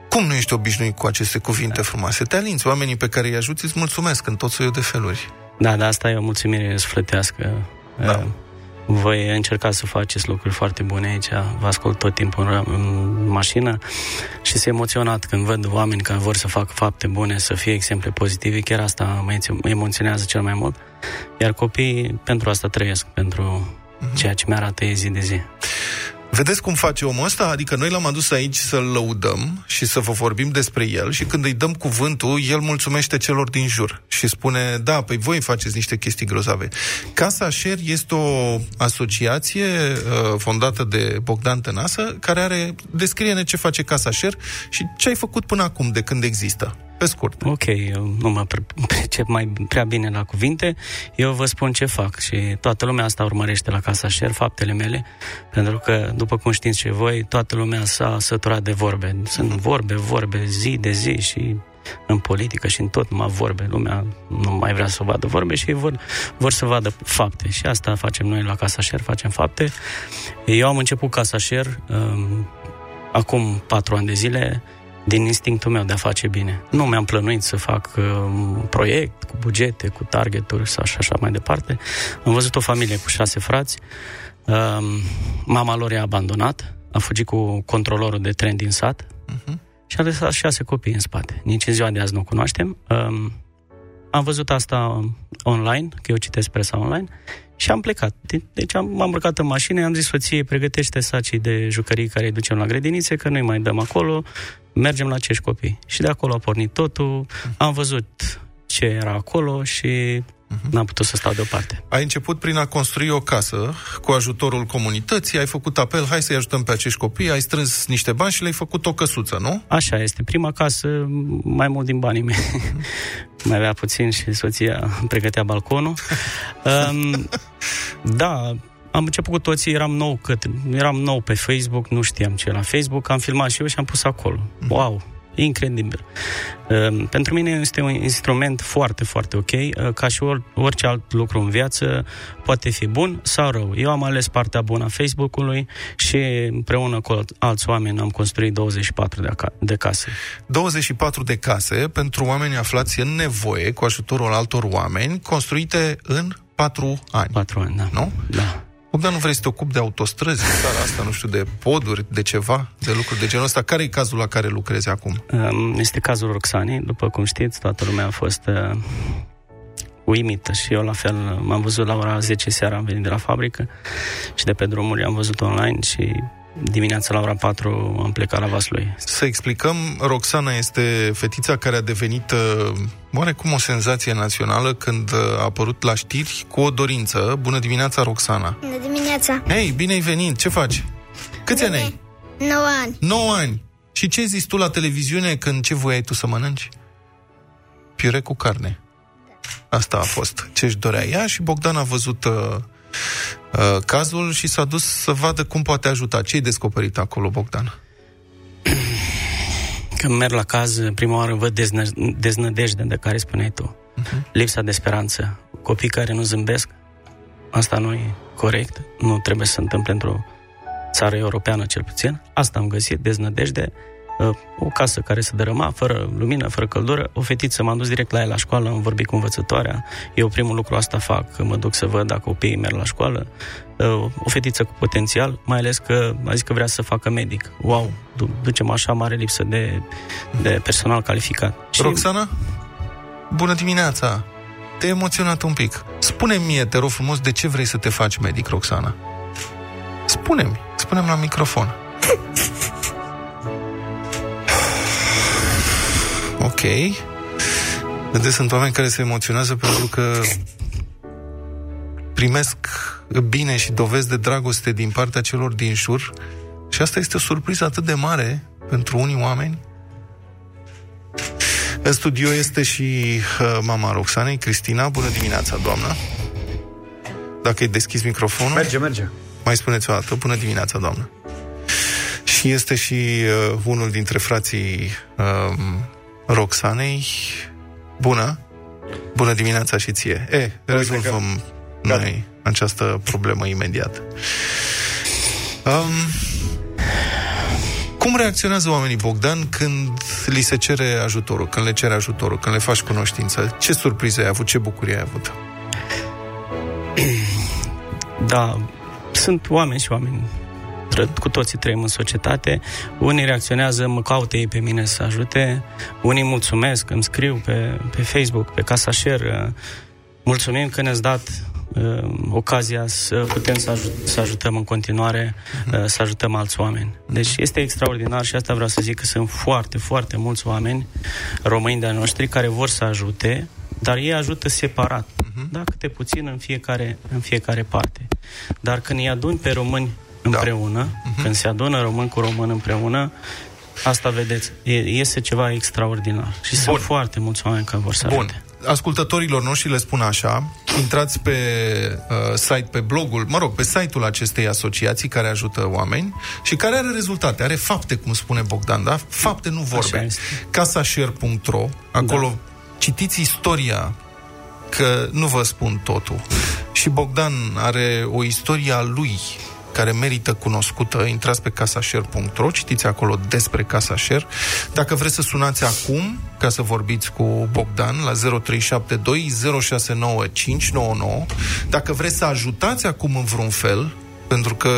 Cum nu ești obișnuit cu aceste cuvinte frumoase? Te alinți, oamenii pe care îi ajuți îți mulțumesc în tot soiul de feluri. Da, dar asta e o mulțumire sufletească. Da. Voi încerca să faceți lucruri foarte bune aici, vă ascult tot timpul în, în mașină și sunt emoționat când văd oameni care vor să facă fapte bune, să fie exemple pozitive, chiar asta mă emo- emoționează cel mai mult. Iar copiii pentru asta trăiesc, pentru ceea ce mi-arată ei zi de zi. Vedeți cum face omul ăsta? Adică noi l-am adus aici să-l lăudăm și să vă vorbim despre el și când îi dăm cuvântul, el mulțumește celor din jur și spune, da, păi voi faceți niște chestii grozave. Casa Share este o asociație uh, fondată de Bogdan Tănasă care are, descrie-ne ce face Casa Share și ce ai făcut până acum de când există. Pe scurt. Ok, eu nu mă pre- pricep mai prea bine la cuvinte, eu vă spun ce fac și toată lumea asta urmărește la Casa Share, faptele mele, pentru că, după cum știți și voi, toată lumea s-a săturat de vorbe. Sunt vorbe, vorbe, zi de zi și în politică și în tot numai vorbe. Lumea nu mai vrea să vadă vorbe și vor, vor să vadă fapte. Și asta facem noi la Casa Share, facem fapte. Eu am început Casa Share um, acum patru ani de zile, din instinctul meu de a face bine. Nu mi-am plănuit să fac uh, un proiect cu bugete, cu targeturi sau și așa mai departe. Am văzut o familie cu șase frați. Uh, mama lor i-a abandonat, a fugit cu controlorul de tren din sat uh-huh. și a lăsat șase copii în spate. Nici în ziua de azi nu o cunoaștem. Uh, am văzut asta online, că eu citesc presa online, și am plecat. De- Deci am, m-am urcat în mașină, am zis soției, pregătește sacii de jucării care îi ducem la grădinițe, că noi mai dăm acolo, mergem la acești copii. Și de acolo a pornit totul, am văzut ce era acolo și n-am putut să stau deoparte. Ai început prin a construi o casă cu ajutorul comunității, ai făcut apel, hai să-i ajutăm pe acești copii, ai strâns niște bani și le-ai făcut o căsuță, nu? Așa este. Prima casă, mai mult din banii mei. mai avea puțin și soția îmi pregătea balconul. Um, da, am început cu toții, eram nou, cât, eram nou pe Facebook, nu știam ce la Facebook, am filmat și eu și am pus acolo. Wow, incredibil. Um, pentru mine este un instrument foarte, foarte ok, uh, ca și or, orice alt lucru în viață, poate fi bun sau rău. Eu am ales partea bună a Facebook-ului și împreună cu alți oameni am construit 24 de, aca- de case. 24 de case pentru oameni aflați în nevoie, cu ajutorul altor oameni, construite în 4 ani. 4 ani, da. Nu? Da. Bogdan, nu vrei să te ocupi de autostrăzi în țara asta, nu știu, de poduri, de ceva, de lucruri de genul ăsta? Care e cazul la care lucrezi acum? Um, Este cazul Roxanei, după cum știți, toată lumea a fost uh, uimită și eu la fel m-am văzut la ora 10 seara, am venit de la fabrică și de pe drumuri am văzut online și dimineața la ora 4 am plecat la Vaslui. Să explicăm, Roxana este fetița care a devenit uh, oarecum o senzație națională când uh, a apărut la știri cu o dorință. Bună dimineața, Roxana! Bună dimineața! Hei, bine ai venit! Ce faci? Câți ani ai? 9 ani. 9 ani. Și ce zici tu la televiziune când ce voiai tu să mănânci? Piure cu carne. Asta a fost ce își dorea ea și Bogdan a văzut uh, uh, cazul și s-a dus să vadă cum poate ajuta. Ce ai descoperit acolo, Bogdan? Când merg la caz, prima oară văd deznă- deznădejde de care spuneai tu. Mhm. Lipsa de speranță. Copii care nu zâmbesc, asta nu e corect. Nu trebuie să se întâmple într-o țară europeană cel puțin. Asta am găsit, deznădejde. Uh, O casă care se dărâma, fără lumină, fără căldură. O fetiță, m-am dus direct la ea la școală, am vorbit cu învățătoarea. Eu primul lucru asta fac, că mă duc să văd dacă copiii merg la școală. Uh, O fetiță cu potențial, mai ales că a zis că vrea să facă medic. Wow, du- ducem așa mare lipsă de, de personal calificat. Și... Roxana? Bună dimineața! Te-ai emoționat un pic. Spune-mi mie, te rog frumos, de ce vrei să te faci medic, Roxana? Spune-mi, spune-mi la microfon. Ok. Vedeți, sunt oameni care se emoționează pentru că primesc bine și dovezi de dragoste din partea celor din jur și asta este o surpriză atât de mare pentru unii oameni. În studio este și uh, mama Roxanei, Cristina. Bună dimineața, doamnă! Dacă îi deschis microfonul... Merge, merge. Mai spuneți o dată, bună dimineața, doamnă! Și este și uh, unul dintre frații uh, Roxanei. Bună! Bună dimineața și ție! E, rezolvăm noi această problemă imediat. Um, cum reacționează oamenii, Bogdan, când li se cere ajutorul, când le cere ajutorul, când le faci cunoștință? Ce surpriză ai avut, ce bucurie ai avut? Da, sunt oameni și oameni. Tră- Cu toții trăim în societate. Unii reacționează, mă caută ei pe mine să ajute. Unii mulțumesc, îmi scriu pe, pe Facebook, pe Casa Share. Mulțumim că ne-ați dat uh, ocazia să putem să, ajut- să ajutăm în continuare, uh, să ajutăm alți oameni. Deci este extraordinar și asta vreau să zic că sunt foarte, foarte mulți oameni români de-a noștri care vor să ajute, dar ei ajută separat. Da, câte puțin în fiecare, în fiecare parte. Dar când îi aduni pe români împreună, când se adună român cu român împreună, asta vedeți, e, iese ceva extraordinar. Și sunt foarte mulți oameni care vor să Bun. ajute. Ascultătorilor noștri le spun așa, intrați pe uh, site, pe blogul, mă rog, pe site-ul acestei asociații care ajută oameni și care are rezultate, are fapte, cum spune Bogdan, da? Fapte, nu vorbe. Casashare.ro, acolo da. citiți istoria, că nu vă spun totul. Și Bogdan are o istorie a lui care merită cunoscută, intrați pe casashare.ro, citiți acolo despre Casashare. Dacă vreți să sunați acum, ca să vorbiți cu Bogdan, la 0372 069 599, dacă vreți să ajutați acum în vreun fel, pentru că,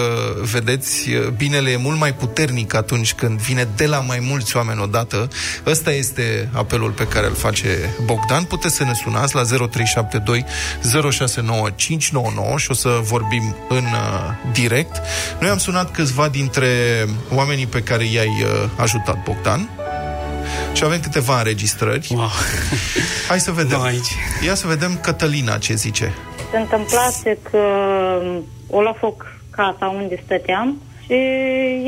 vedeți, binele e mult mai puternic atunci când vine de la mai mulți oameni odată. Ăsta este apelul pe care îl face Bogdan. Puteți să ne sunați la 0372 069 599 și o să vorbim în uh, direct. Noi am sunat câțiva dintre oamenii pe care i-ai uh, ajutat, Bogdan. Și avem câteva înregistrări. Wow. Hai să vedem. Aici. Ia să vedem Cătălina ce zice. Se întâmplase că o la foc casa unde stăteam și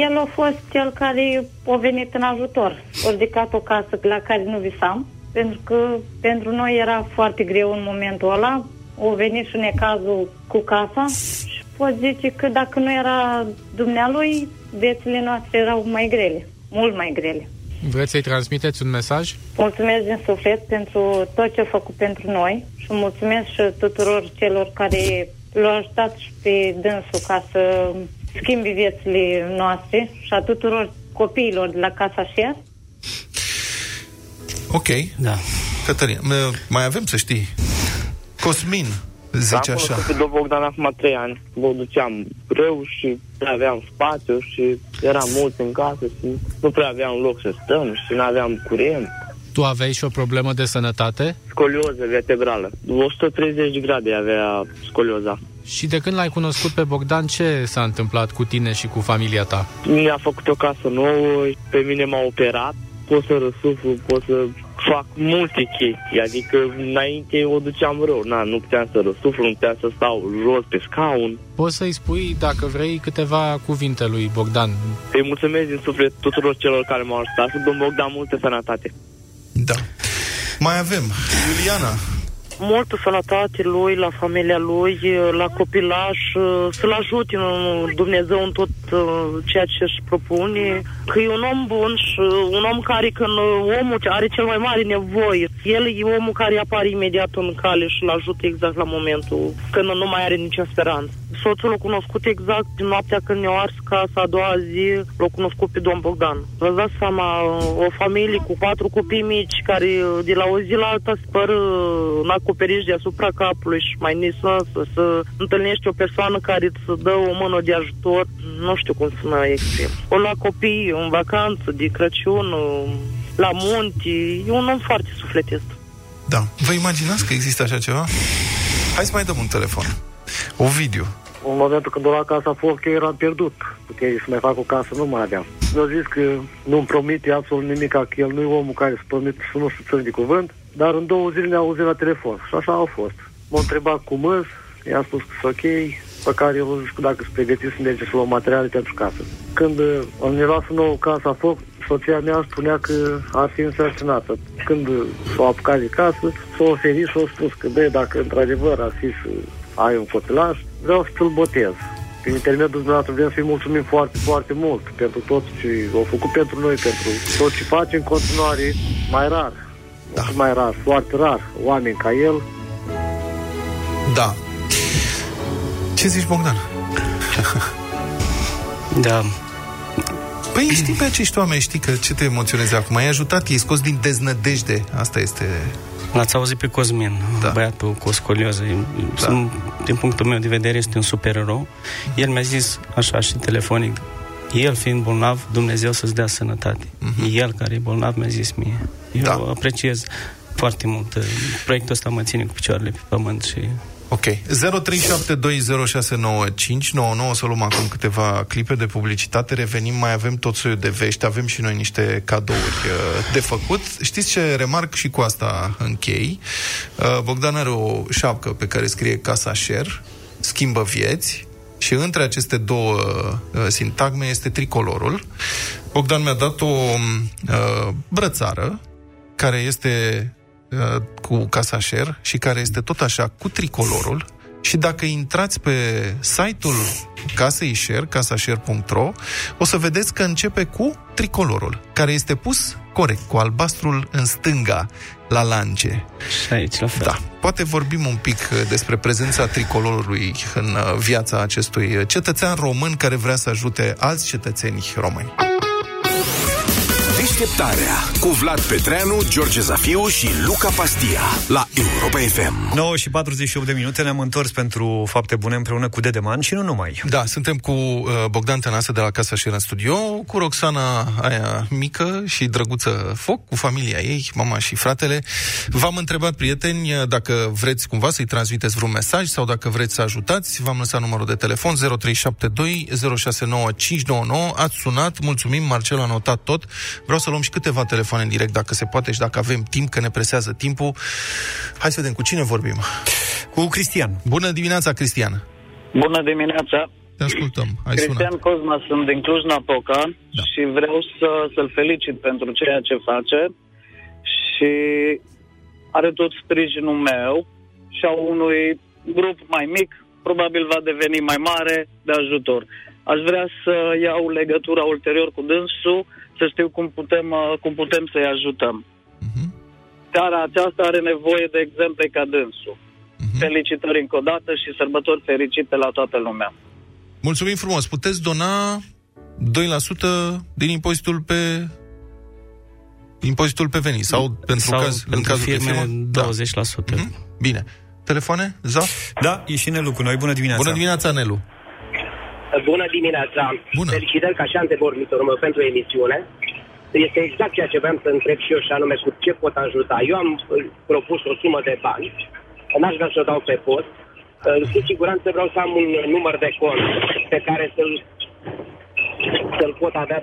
el a fost cel care a venit în ajutor. A ridicat o casă la care nu visam, pentru că pentru noi era foarte greu în momentul ăla. O venit și necazul cu casa și pot zice că dacă nu era dumnealui, viețile noastre erau mai grele, mult mai grele. Vreți să-i transmiteți un mesaj? Mulțumesc din suflet pentru tot ce a făcut pentru noi și mulțumesc și tuturor celor care l-au ajutat și pe dânsul ca să schimbi viețile noastre și a tuturor copiilor de la Casa Share. Ok. Da. Cătălina, m- mai avem să știi. Cosmin zice Am așa. cunoscut pe Bogdan acum trei ani. Mă duceam greu și nu aveam spațiu și eram mulți în casă și nu prea aveam loc să stăm și nu aveam curent. Tu aveai și o problemă de sănătate? Scolioză vertebrală. 130 de grade avea scolioza. Și de când l-ai cunoscut pe Bogdan, ce s-a întâmplat cu tine și cu familia ta? Mi-a făcut o casă nouă, pe mine m-a operat pot să răsuflu, pot să fac multe chestii. Adică înainte o duceam rău. Na, nu puteam să răsuflu, nu puteam să stau jos pe scaun. Poți să-i spui, dacă vrei, câteva cuvinte lui Bogdan. Îi mulțumesc din suflet tuturor celor care m-au ajutat și domnul Bogdan multă sănătate. Da. Mai avem Iuliana. Multă sănătate lui, la familia lui, la copilaș, să-l ajute în Dumnezeu în tot uh, ceea ce își propune, că e un om bun și un om care când omul are cel mai mare nevoie, el e omul care apare imediat în cale și îl ajută exact la momentul când nu mai are nicio speranță. Soțul l-a cunoscut exact din noaptea când ne-a ars casa a doua zi, l-a cunoscut pe domn Bogdan. Vă dați seama, o familie cu patru copii mici care de la o zi la alta spăr în acoperiș deasupra capului și mai nisănsă, să întâlnești o persoană care îți dă o mână de ajutor, nu știu cum să mă exprim. O la copii, în vacanță, de Crăciun, la munte, e un om foarte sufletist. Da. Vă imaginați că există așa ceva? Hai să mai dăm un telefon. Ovidiu. În momentul când o la casa foc, eu eram pierdut. Puteai să mai fac o casă, nu mai aveam. Mi-a zis că nu-mi promite absolut nimic, că el nu e omul care să promite să nu se țin de cuvânt, dar în două zile ne-a auzit la telefon. Și așa au fost. M-a întrebat cum îs, i-am spus că sunt ok, pe care el a zis că dacă se pregătit să merge să luăm materiale pentru casă. Când uh, am ne luat nou casa foc, soția mea spunea că ar fi însărcinată. Când uh, s-a apucat de casă, s-a oferit și a spus că, băi, dacă într-adevăr ar fi să ai un copilaj, vreau să-l botez. Prin intermediul dumneavoastră vrem să-i mulțumim foarte, foarte mult pentru tot ce au făcut pentru noi, pentru tot ce face în continuare, mai rar, da. mai rar, foarte rar, oameni ca el. Da. Ce zici, Bogdan? Da. Păi știi pe acești oameni, știi că ce te emoționezi acum? Ai ajutat, i-ai scos din deznădejde. Asta este... L-ați auzit pe Cosmin, da. băiatul cu o scolioză. Da. Sunt, din punctul meu de vedere, este un supererou. El mi-a zis, așa și telefonic, el fiind bolnav, Dumnezeu să-ți dea sănătate. Uh-huh. El care e bolnav mi-a zis mie. Eu da. apreciez foarte mult. Proiectul ăsta mă ține cu picioarele pe pământ și Ok. 0372069599 să luăm acum câteva clipe de publicitate. Revenim, mai avem tot soiul de vești, avem și noi niște cadouri uh, de făcut. Știți ce remarc și cu asta închei? Uh, Bogdan are o șapcă pe care scrie Casa Share, schimbă vieți, și între aceste două uh, sintagme este tricolorul. Bogdan mi-a dat o uh, brățară care este uh, cu Casa Share și care este tot așa cu tricolorul și dacă intrați pe site-ul Casei Share, casashare.ro, o să vedeți că începe cu tricolorul, care este pus corect, cu albastrul în stânga, la lance. Și aici la fel. Da. Poate vorbim un pic uh, despre prezența tricolorului în uh, viața acestui cetățean român care vrea să ajute alți cetățeni români. Deșteptarea cu Vlad Petreanu, George Zafiu și Luca Pastia la Europa FM. 9 și 48 de minute ne-am întors pentru fapte bune împreună cu Dedeman și nu numai. Da, suntem cu uh, Bogdan Tănase de la Casa și în studio, cu Roxana aia mică și drăguță Foc, cu familia ei, mama și fratele. V-am întrebat, prieteni, dacă vreți cumva să-i transmiteți vreun mesaj sau dacă vreți să ajutați, v-am lăsat numărul de telefon 0372 069599. Ați sunat, mulțumim, Marcel a notat tot. Vreau să luăm și câteva telefoane în direct, dacă se poate și dacă avem timp, că ne presează timpul. Hai să vedem cu cine vorbim. Cu Cristian. Bună dimineața, Cristian. Bună dimineața. Te ascultăm. Hai Cristian sunat. Cosma, sunt din Cluj-Napoca da. și vreau să, să-l felicit pentru ceea ce face și are tot sprijinul meu și a unui grup mai mic, probabil va deveni mai mare de ajutor. Aș vrea să iau legătura ulterior cu dânsul, să știu cum putem, uh, cum putem să-i ajutăm. Uh-huh. Țara aceasta are nevoie de exemple ca dânsul. Uh-huh. Felicitări încă o dată și sărbători fericite la toată lumea. Mulțumim frumos. Puteți dona 2% din impozitul pe impozitul pe venit sau pentru Sau caz pentru în cazul firme, de firmă 20%. Mhm. Bine. Telefoane? Zaf? Da, e și Nelu cu noi. Bună dimineața. Bună dimineața, Nelu. Bună dimineața! Bună. Felicitări ca și antevorbitorul meu pentru emisiune. Este exact ceea ce vreau să întreb și eu și anume cu ce pot ajuta. Eu am uh, propus o sumă de bani, n-aș vrea să o dau pe post. Uh, Cu siguranță vreau să am un număr de cont pe care să-l, să-l pot avea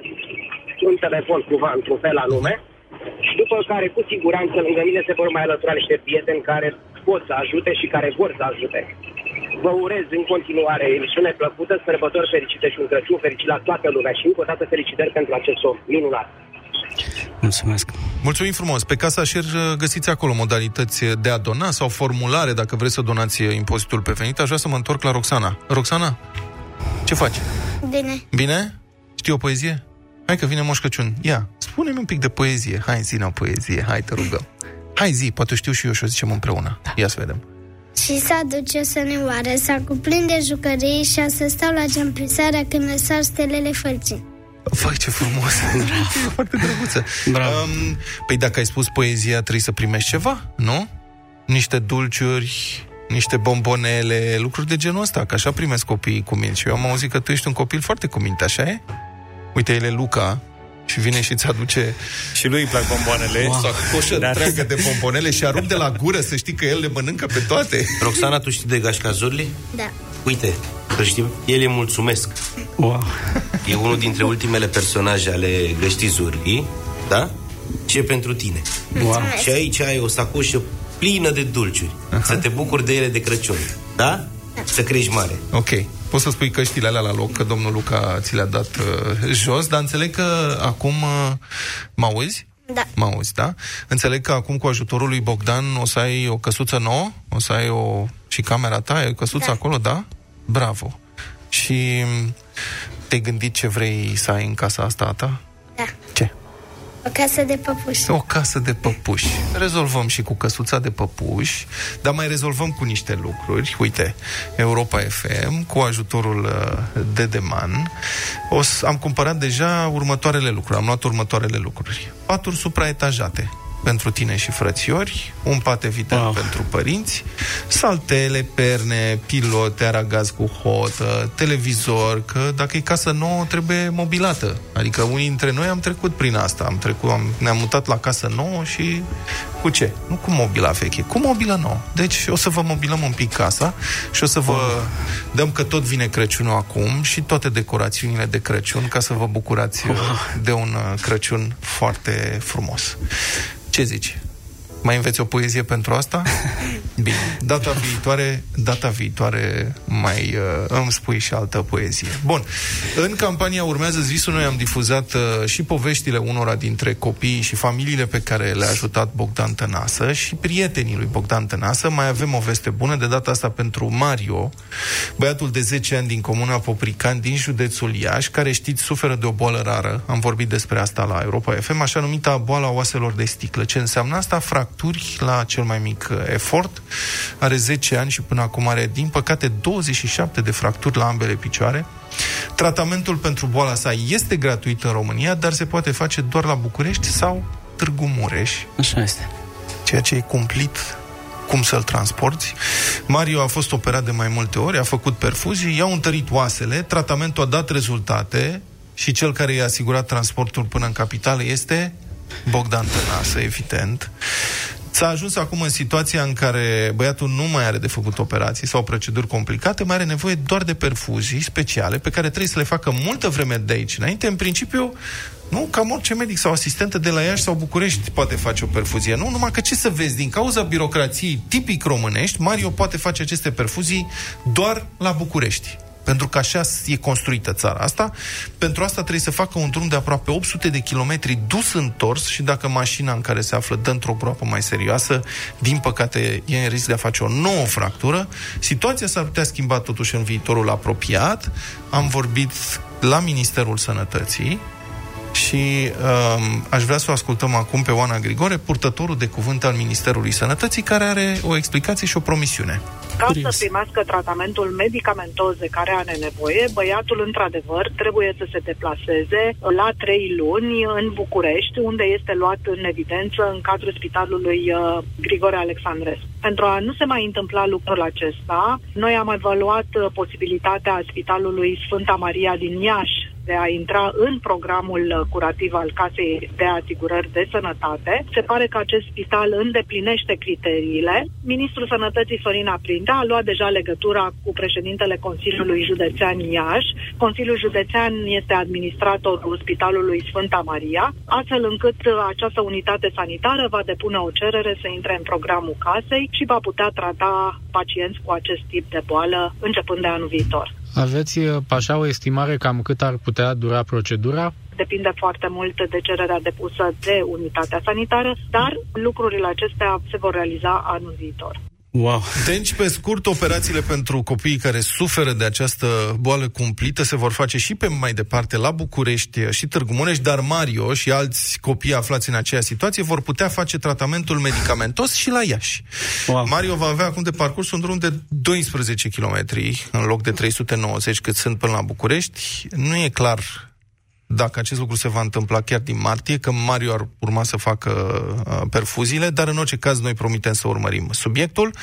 un telefon cumva într-un fel anume și după care, cu siguranță, lângă mine se vor mai alătura niște prieteni care pot să ajute și care vor să ajute. Vă urez în continuare emisiune plăcută, sărbători fericite și un Crăciun fericit la toată lumea și încă o dată felicitări pentru acest om minunat. Mulțumesc. Mulțumim frumos. Pe Casa Șer uh, găsiți acolo modalități de a dona sau formulare dacă vreți să donați uh, impozitul pe venit. Aș vrea să mă întorc la Roxana. Roxana, ce faci? Bine. Bine? Știi o poezie? Hai că vine Moș Crăciun. Ia, spune-mi un pic de poezie. Hai, zi o poezie. Hai, te rugăm. Hai, zi, poate știu și eu și o zicem împreună. Ia să vedem. Și să aduce să ne oare, să cuprinde jucării și a să stau la geampisarea când ne sar stelele fălcii. Vai, ce frumos! e foarte drăguță. Bravo. Um, păi dacă ai spus poezia, trebuie să primești ceva, nu? Niște dulciuri, niște bombonele, lucruri de genul ăsta, că așa primesc copiii cu minte. Și eu am auzit că tu ești un copil foarte cu minte, așa e? Uite, el e Luca și vine și îți aduce... Și lui îi plac bomboanele. Wow. Sau coșă Dar- întreagă de bombonele și a rupt de la gură să știi că el le mănâncă pe toate. Roxana, tu știi de Gașca Zorli? Da. Uite, să știm, el e mulțumesc. Wow. E unul dintre ultimele personaje ale Găștii Zorli, da? Ce pentru tine. Wow. Și aici ai o sacoșă plină de dulciuri. Să te bucuri de ele de Crăciun. Da? Să crești mare. Ok. Poți să spui căștile alea la loc, că domnul Luca ți le-a dat uh, jos, dar înțeleg că acum... Uh, mă auzi? Da. Mă auzi, da? Înțeleg că acum cu ajutorul lui Bogdan o să ai o căsuță nouă? O să ai o... și camera ta? Ai o căsuță Da. acolo, da? Bravo. Și m, te-ai gândit ce vrei să ai în casa asta a ta? Da. Ce? O casă de păpuși. O casă de păpuși. Rezolvăm și cu căsuța de păpuși, dar mai rezolvăm cu niște lucruri. Uite, Europa FM, cu ajutorul uh, de Deman, o să, am cumpărat deja următoarele lucruri. Am luat următoarele lucruri. Paturi supraetajate pentru tine și frățiori, un pat evitant wow. pentru părinți, saltele, perne, pilote, aragaz cu hotă, televizor, că dacă e casă nouă trebuie mobilată. Adică unii dintre noi am trecut prin asta, am trecut, am, ne-am mutat la casă nouă și cu ce? Nu cu mobila veche, cu mobilă nouă. Deci o să vă mobilăm un pic casa și o să vă dăm că tot vine Crăciunul acum și toate decorațiunile de Crăciun ca să vă bucurați de un uh, Crăciun foarte frumos. Ce zici? Mai înveți o poezie pentru asta? Bine. Data viitoare, data viitoare mai uh, îmi spui și altă poezie. Bun. În campania Urmează Visul noi am difuzat uh, și poveștile unora dintre copiii și familiile pe care le-a ajutat Bogdan Tănasă și prietenii lui Bogdan Tănasă. Mai avem o veste bună, de data asta pentru Mario, băiatul de 10 ani din comuna Poprican, din județul Iași, care știți suferă de o boală rară. Am vorbit despre asta la Europa FM, așa numita boala oaselor de sticlă. Ce înseamnă asta? Fracturi la cel mai mic uh, efort. Are 10 ani și până acum are, din păcate, 27 de fracturi la ambele picioare. Tratamentul pentru boala sa este gratuit în România, dar se poate face doar la București sau Târgu Mureș. Așa este. Ceea ce e cumplit cum să-l transporti. Mario a fost operat de mai multe ori, a făcut perfuzii, i-au întărit oasele, tratamentul a dat rezultate și cel care i-a asigurat transportul până în capitală este Bogdan Tănasă, evident. S-a ajuns acum în situația în care băiatul nu mai are de făcut operații sau proceduri complicate, mai are nevoie doar de perfuzii speciale pe care trebuie să le facă multă vreme de aici înainte. În principiu, nu, cam orice medic sau asistentă de la Iași sau București poate face o perfuzie. Nu, numai că ce să vezi, din cauza birocrației tipic românești, Mario poate face aceste perfuzii doar la București. Pentru că așa e construită țara asta. Pentru asta trebuie să facă un drum de aproape 800 de kilometri dus întors și dacă mașina în care se află dă într-o groapă mai serioasă, din păcate e în risc de a face o nouă fractură. Situația s-ar putea schimba totuși în viitorul apropiat. Am vorbit la Ministerul Sănătății și um, aș vrea să o ascultăm acum pe Oana Grigore, purtătorul de cuvânt al Ministerului Sănătății, care are o explicație și o promisiune. Ca să primească tratamentul medicamentos de care are nevoie, băiatul, într-adevăr, trebuie să se deplaseze la trei luni în București, unde este luat în evidență în cadrul spitalului uh, Grigore Alexandrescu. Pentru a nu se mai întâmpla lucrul acesta, noi am evaluat uh, posibilitatea spitalului Sfânta Maria din Iași de a intra în programul uh, curativ al Casei de Asigurări de Sănătate. Se pare că acest spital îndeplinește criteriile. Ministrul Sănătății Sorin Aprindea a luat deja legătura cu președintele Consiliului Județean Iași. Consiliul Județean este administratorul Spitalului Sfânta Maria, astfel încât uh, această unitate sanitară va depune o cerere să intre în programul casei și va putea trata pacienți cu acest tip de boală începând de anul viitor. Aveți uh, așa o estimare cam cât ar putea dura procedura? Depinde foarte mult de cererea depusă de unitatea sanitară, dar lucrurile acestea se vor realiza anul viitor. Wow. Deci, pe scurt, operațiile pentru copiii care suferă de această boală cumplită se vor face și pe mai departe la București și Târgu Mureș, dar Mario și alți copii aflați în aceeași situație vor putea face tratamentul medicamentos și la Iași. Wow. Mario va avea acum de parcurs un drum de 12 km în loc de 390 cât sunt până la București. Nu e clar dacă acest lucru se va întâmpla chiar din martie, că Mario ar urma să facă uh, perfuziile, dar în orice caz noi promitem să urmărim subiectul.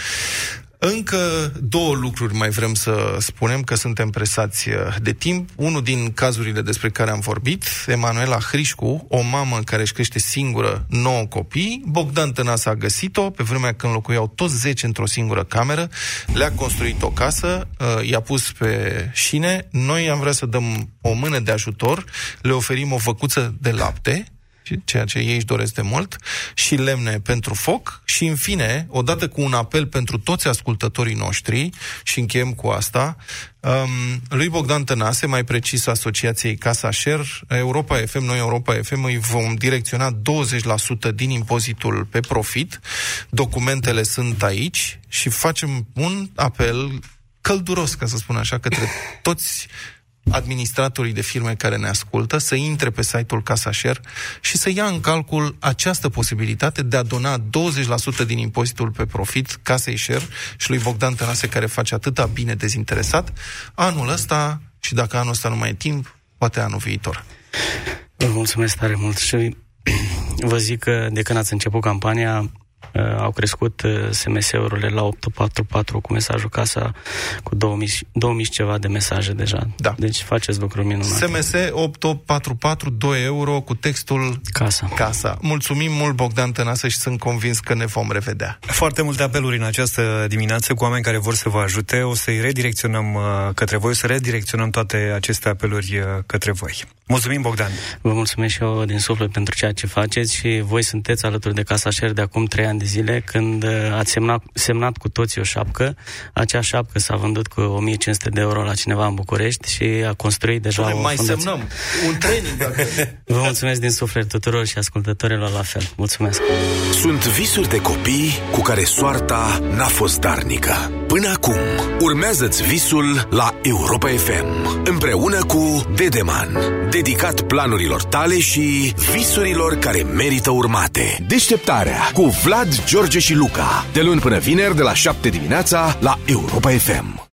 Încă două lucruri mai vrem să spunem că suntem presați uh, de timp. Unul din cazurile despre care am vorbit, Emanuela Hrișcu, o mamă care își crește singură nouă copii, Bogdan Tănase a găsit-o pe vremea când locuiau toți 10 într-o singură cameră, le-a construit o casă, uh, i-a pus pe șine, noi am vrea să dăm o mână de ajutor, le oferim o făcuță de lapte, ceea ce ei își doresc de mult, și lemne pentru foc și, în fine, odată cu un apel pentru toți ascultătorii noștri, și încheiem cu asta, um, lui Bogdan Tănase, mai precis Asociației Casa Share, Europa FM, noi Europa FM îi vom direcționa 20% din impozitul pe profit, documentele sunt aici și facem un apel călduros, ca să spun așa, către toți administratorii de firme care ne ascultă să intre pe site-ul Casa Share și să ia în calcul această posibilitate de a dona 20% din impozitul pe profit Casei Share și lui Bogdan Tănase care face atâta bine dezinteresat anul ăsta și dacă anul ăsta nu mai e timp, poate anul viitor. Vă mulțumesc tare mult și vă zic că de când ați început campania, uh, au crescut uh, SMS-urile la 844 cu mesajul casa cu 2000, 2000 și ceva de mesaje deja. Da. Deci faceți lucruri minunate. SMS 8844 2 euro cu textul Casa. Casa. Mulțumim mult, Bogdan Tănase, și sunt convins că ne vom revedea. Foarte multe apeluri în această dimineață cu oameni care vor să vă ajute. O să-i redirecționăm uh, către voi, o să redirecționăm toate aceste apeluri uh, către voi. Mulțumim, Bogdan! Vă mulțumesc și eu din suflet pentru ceea ce faceți și voi sunteți alături de Casa Share de acum trei ani de zile când uh, ați semnat, semnat cu toții o șapcă. Acea șapcă s-a vândut cu 1500 de euro la cineva în București și a construit deja Doamne, o mai fundație. semnăm un training dacă... Vă mulțumesc din suflet tuturor și ascultătorilor la fel. Mulțumesc! Sunt visuri de copii cu care soarta n-a fost darnică. Până acum, urmează-ți visul la Europa FM, împreună cu Dedeman, dedicat planurilor tale și visurilor care merită urmate. Deșteptarea cu Vlad, George și Luca, de luni până vineri de la 7 dimineața la Europa FM.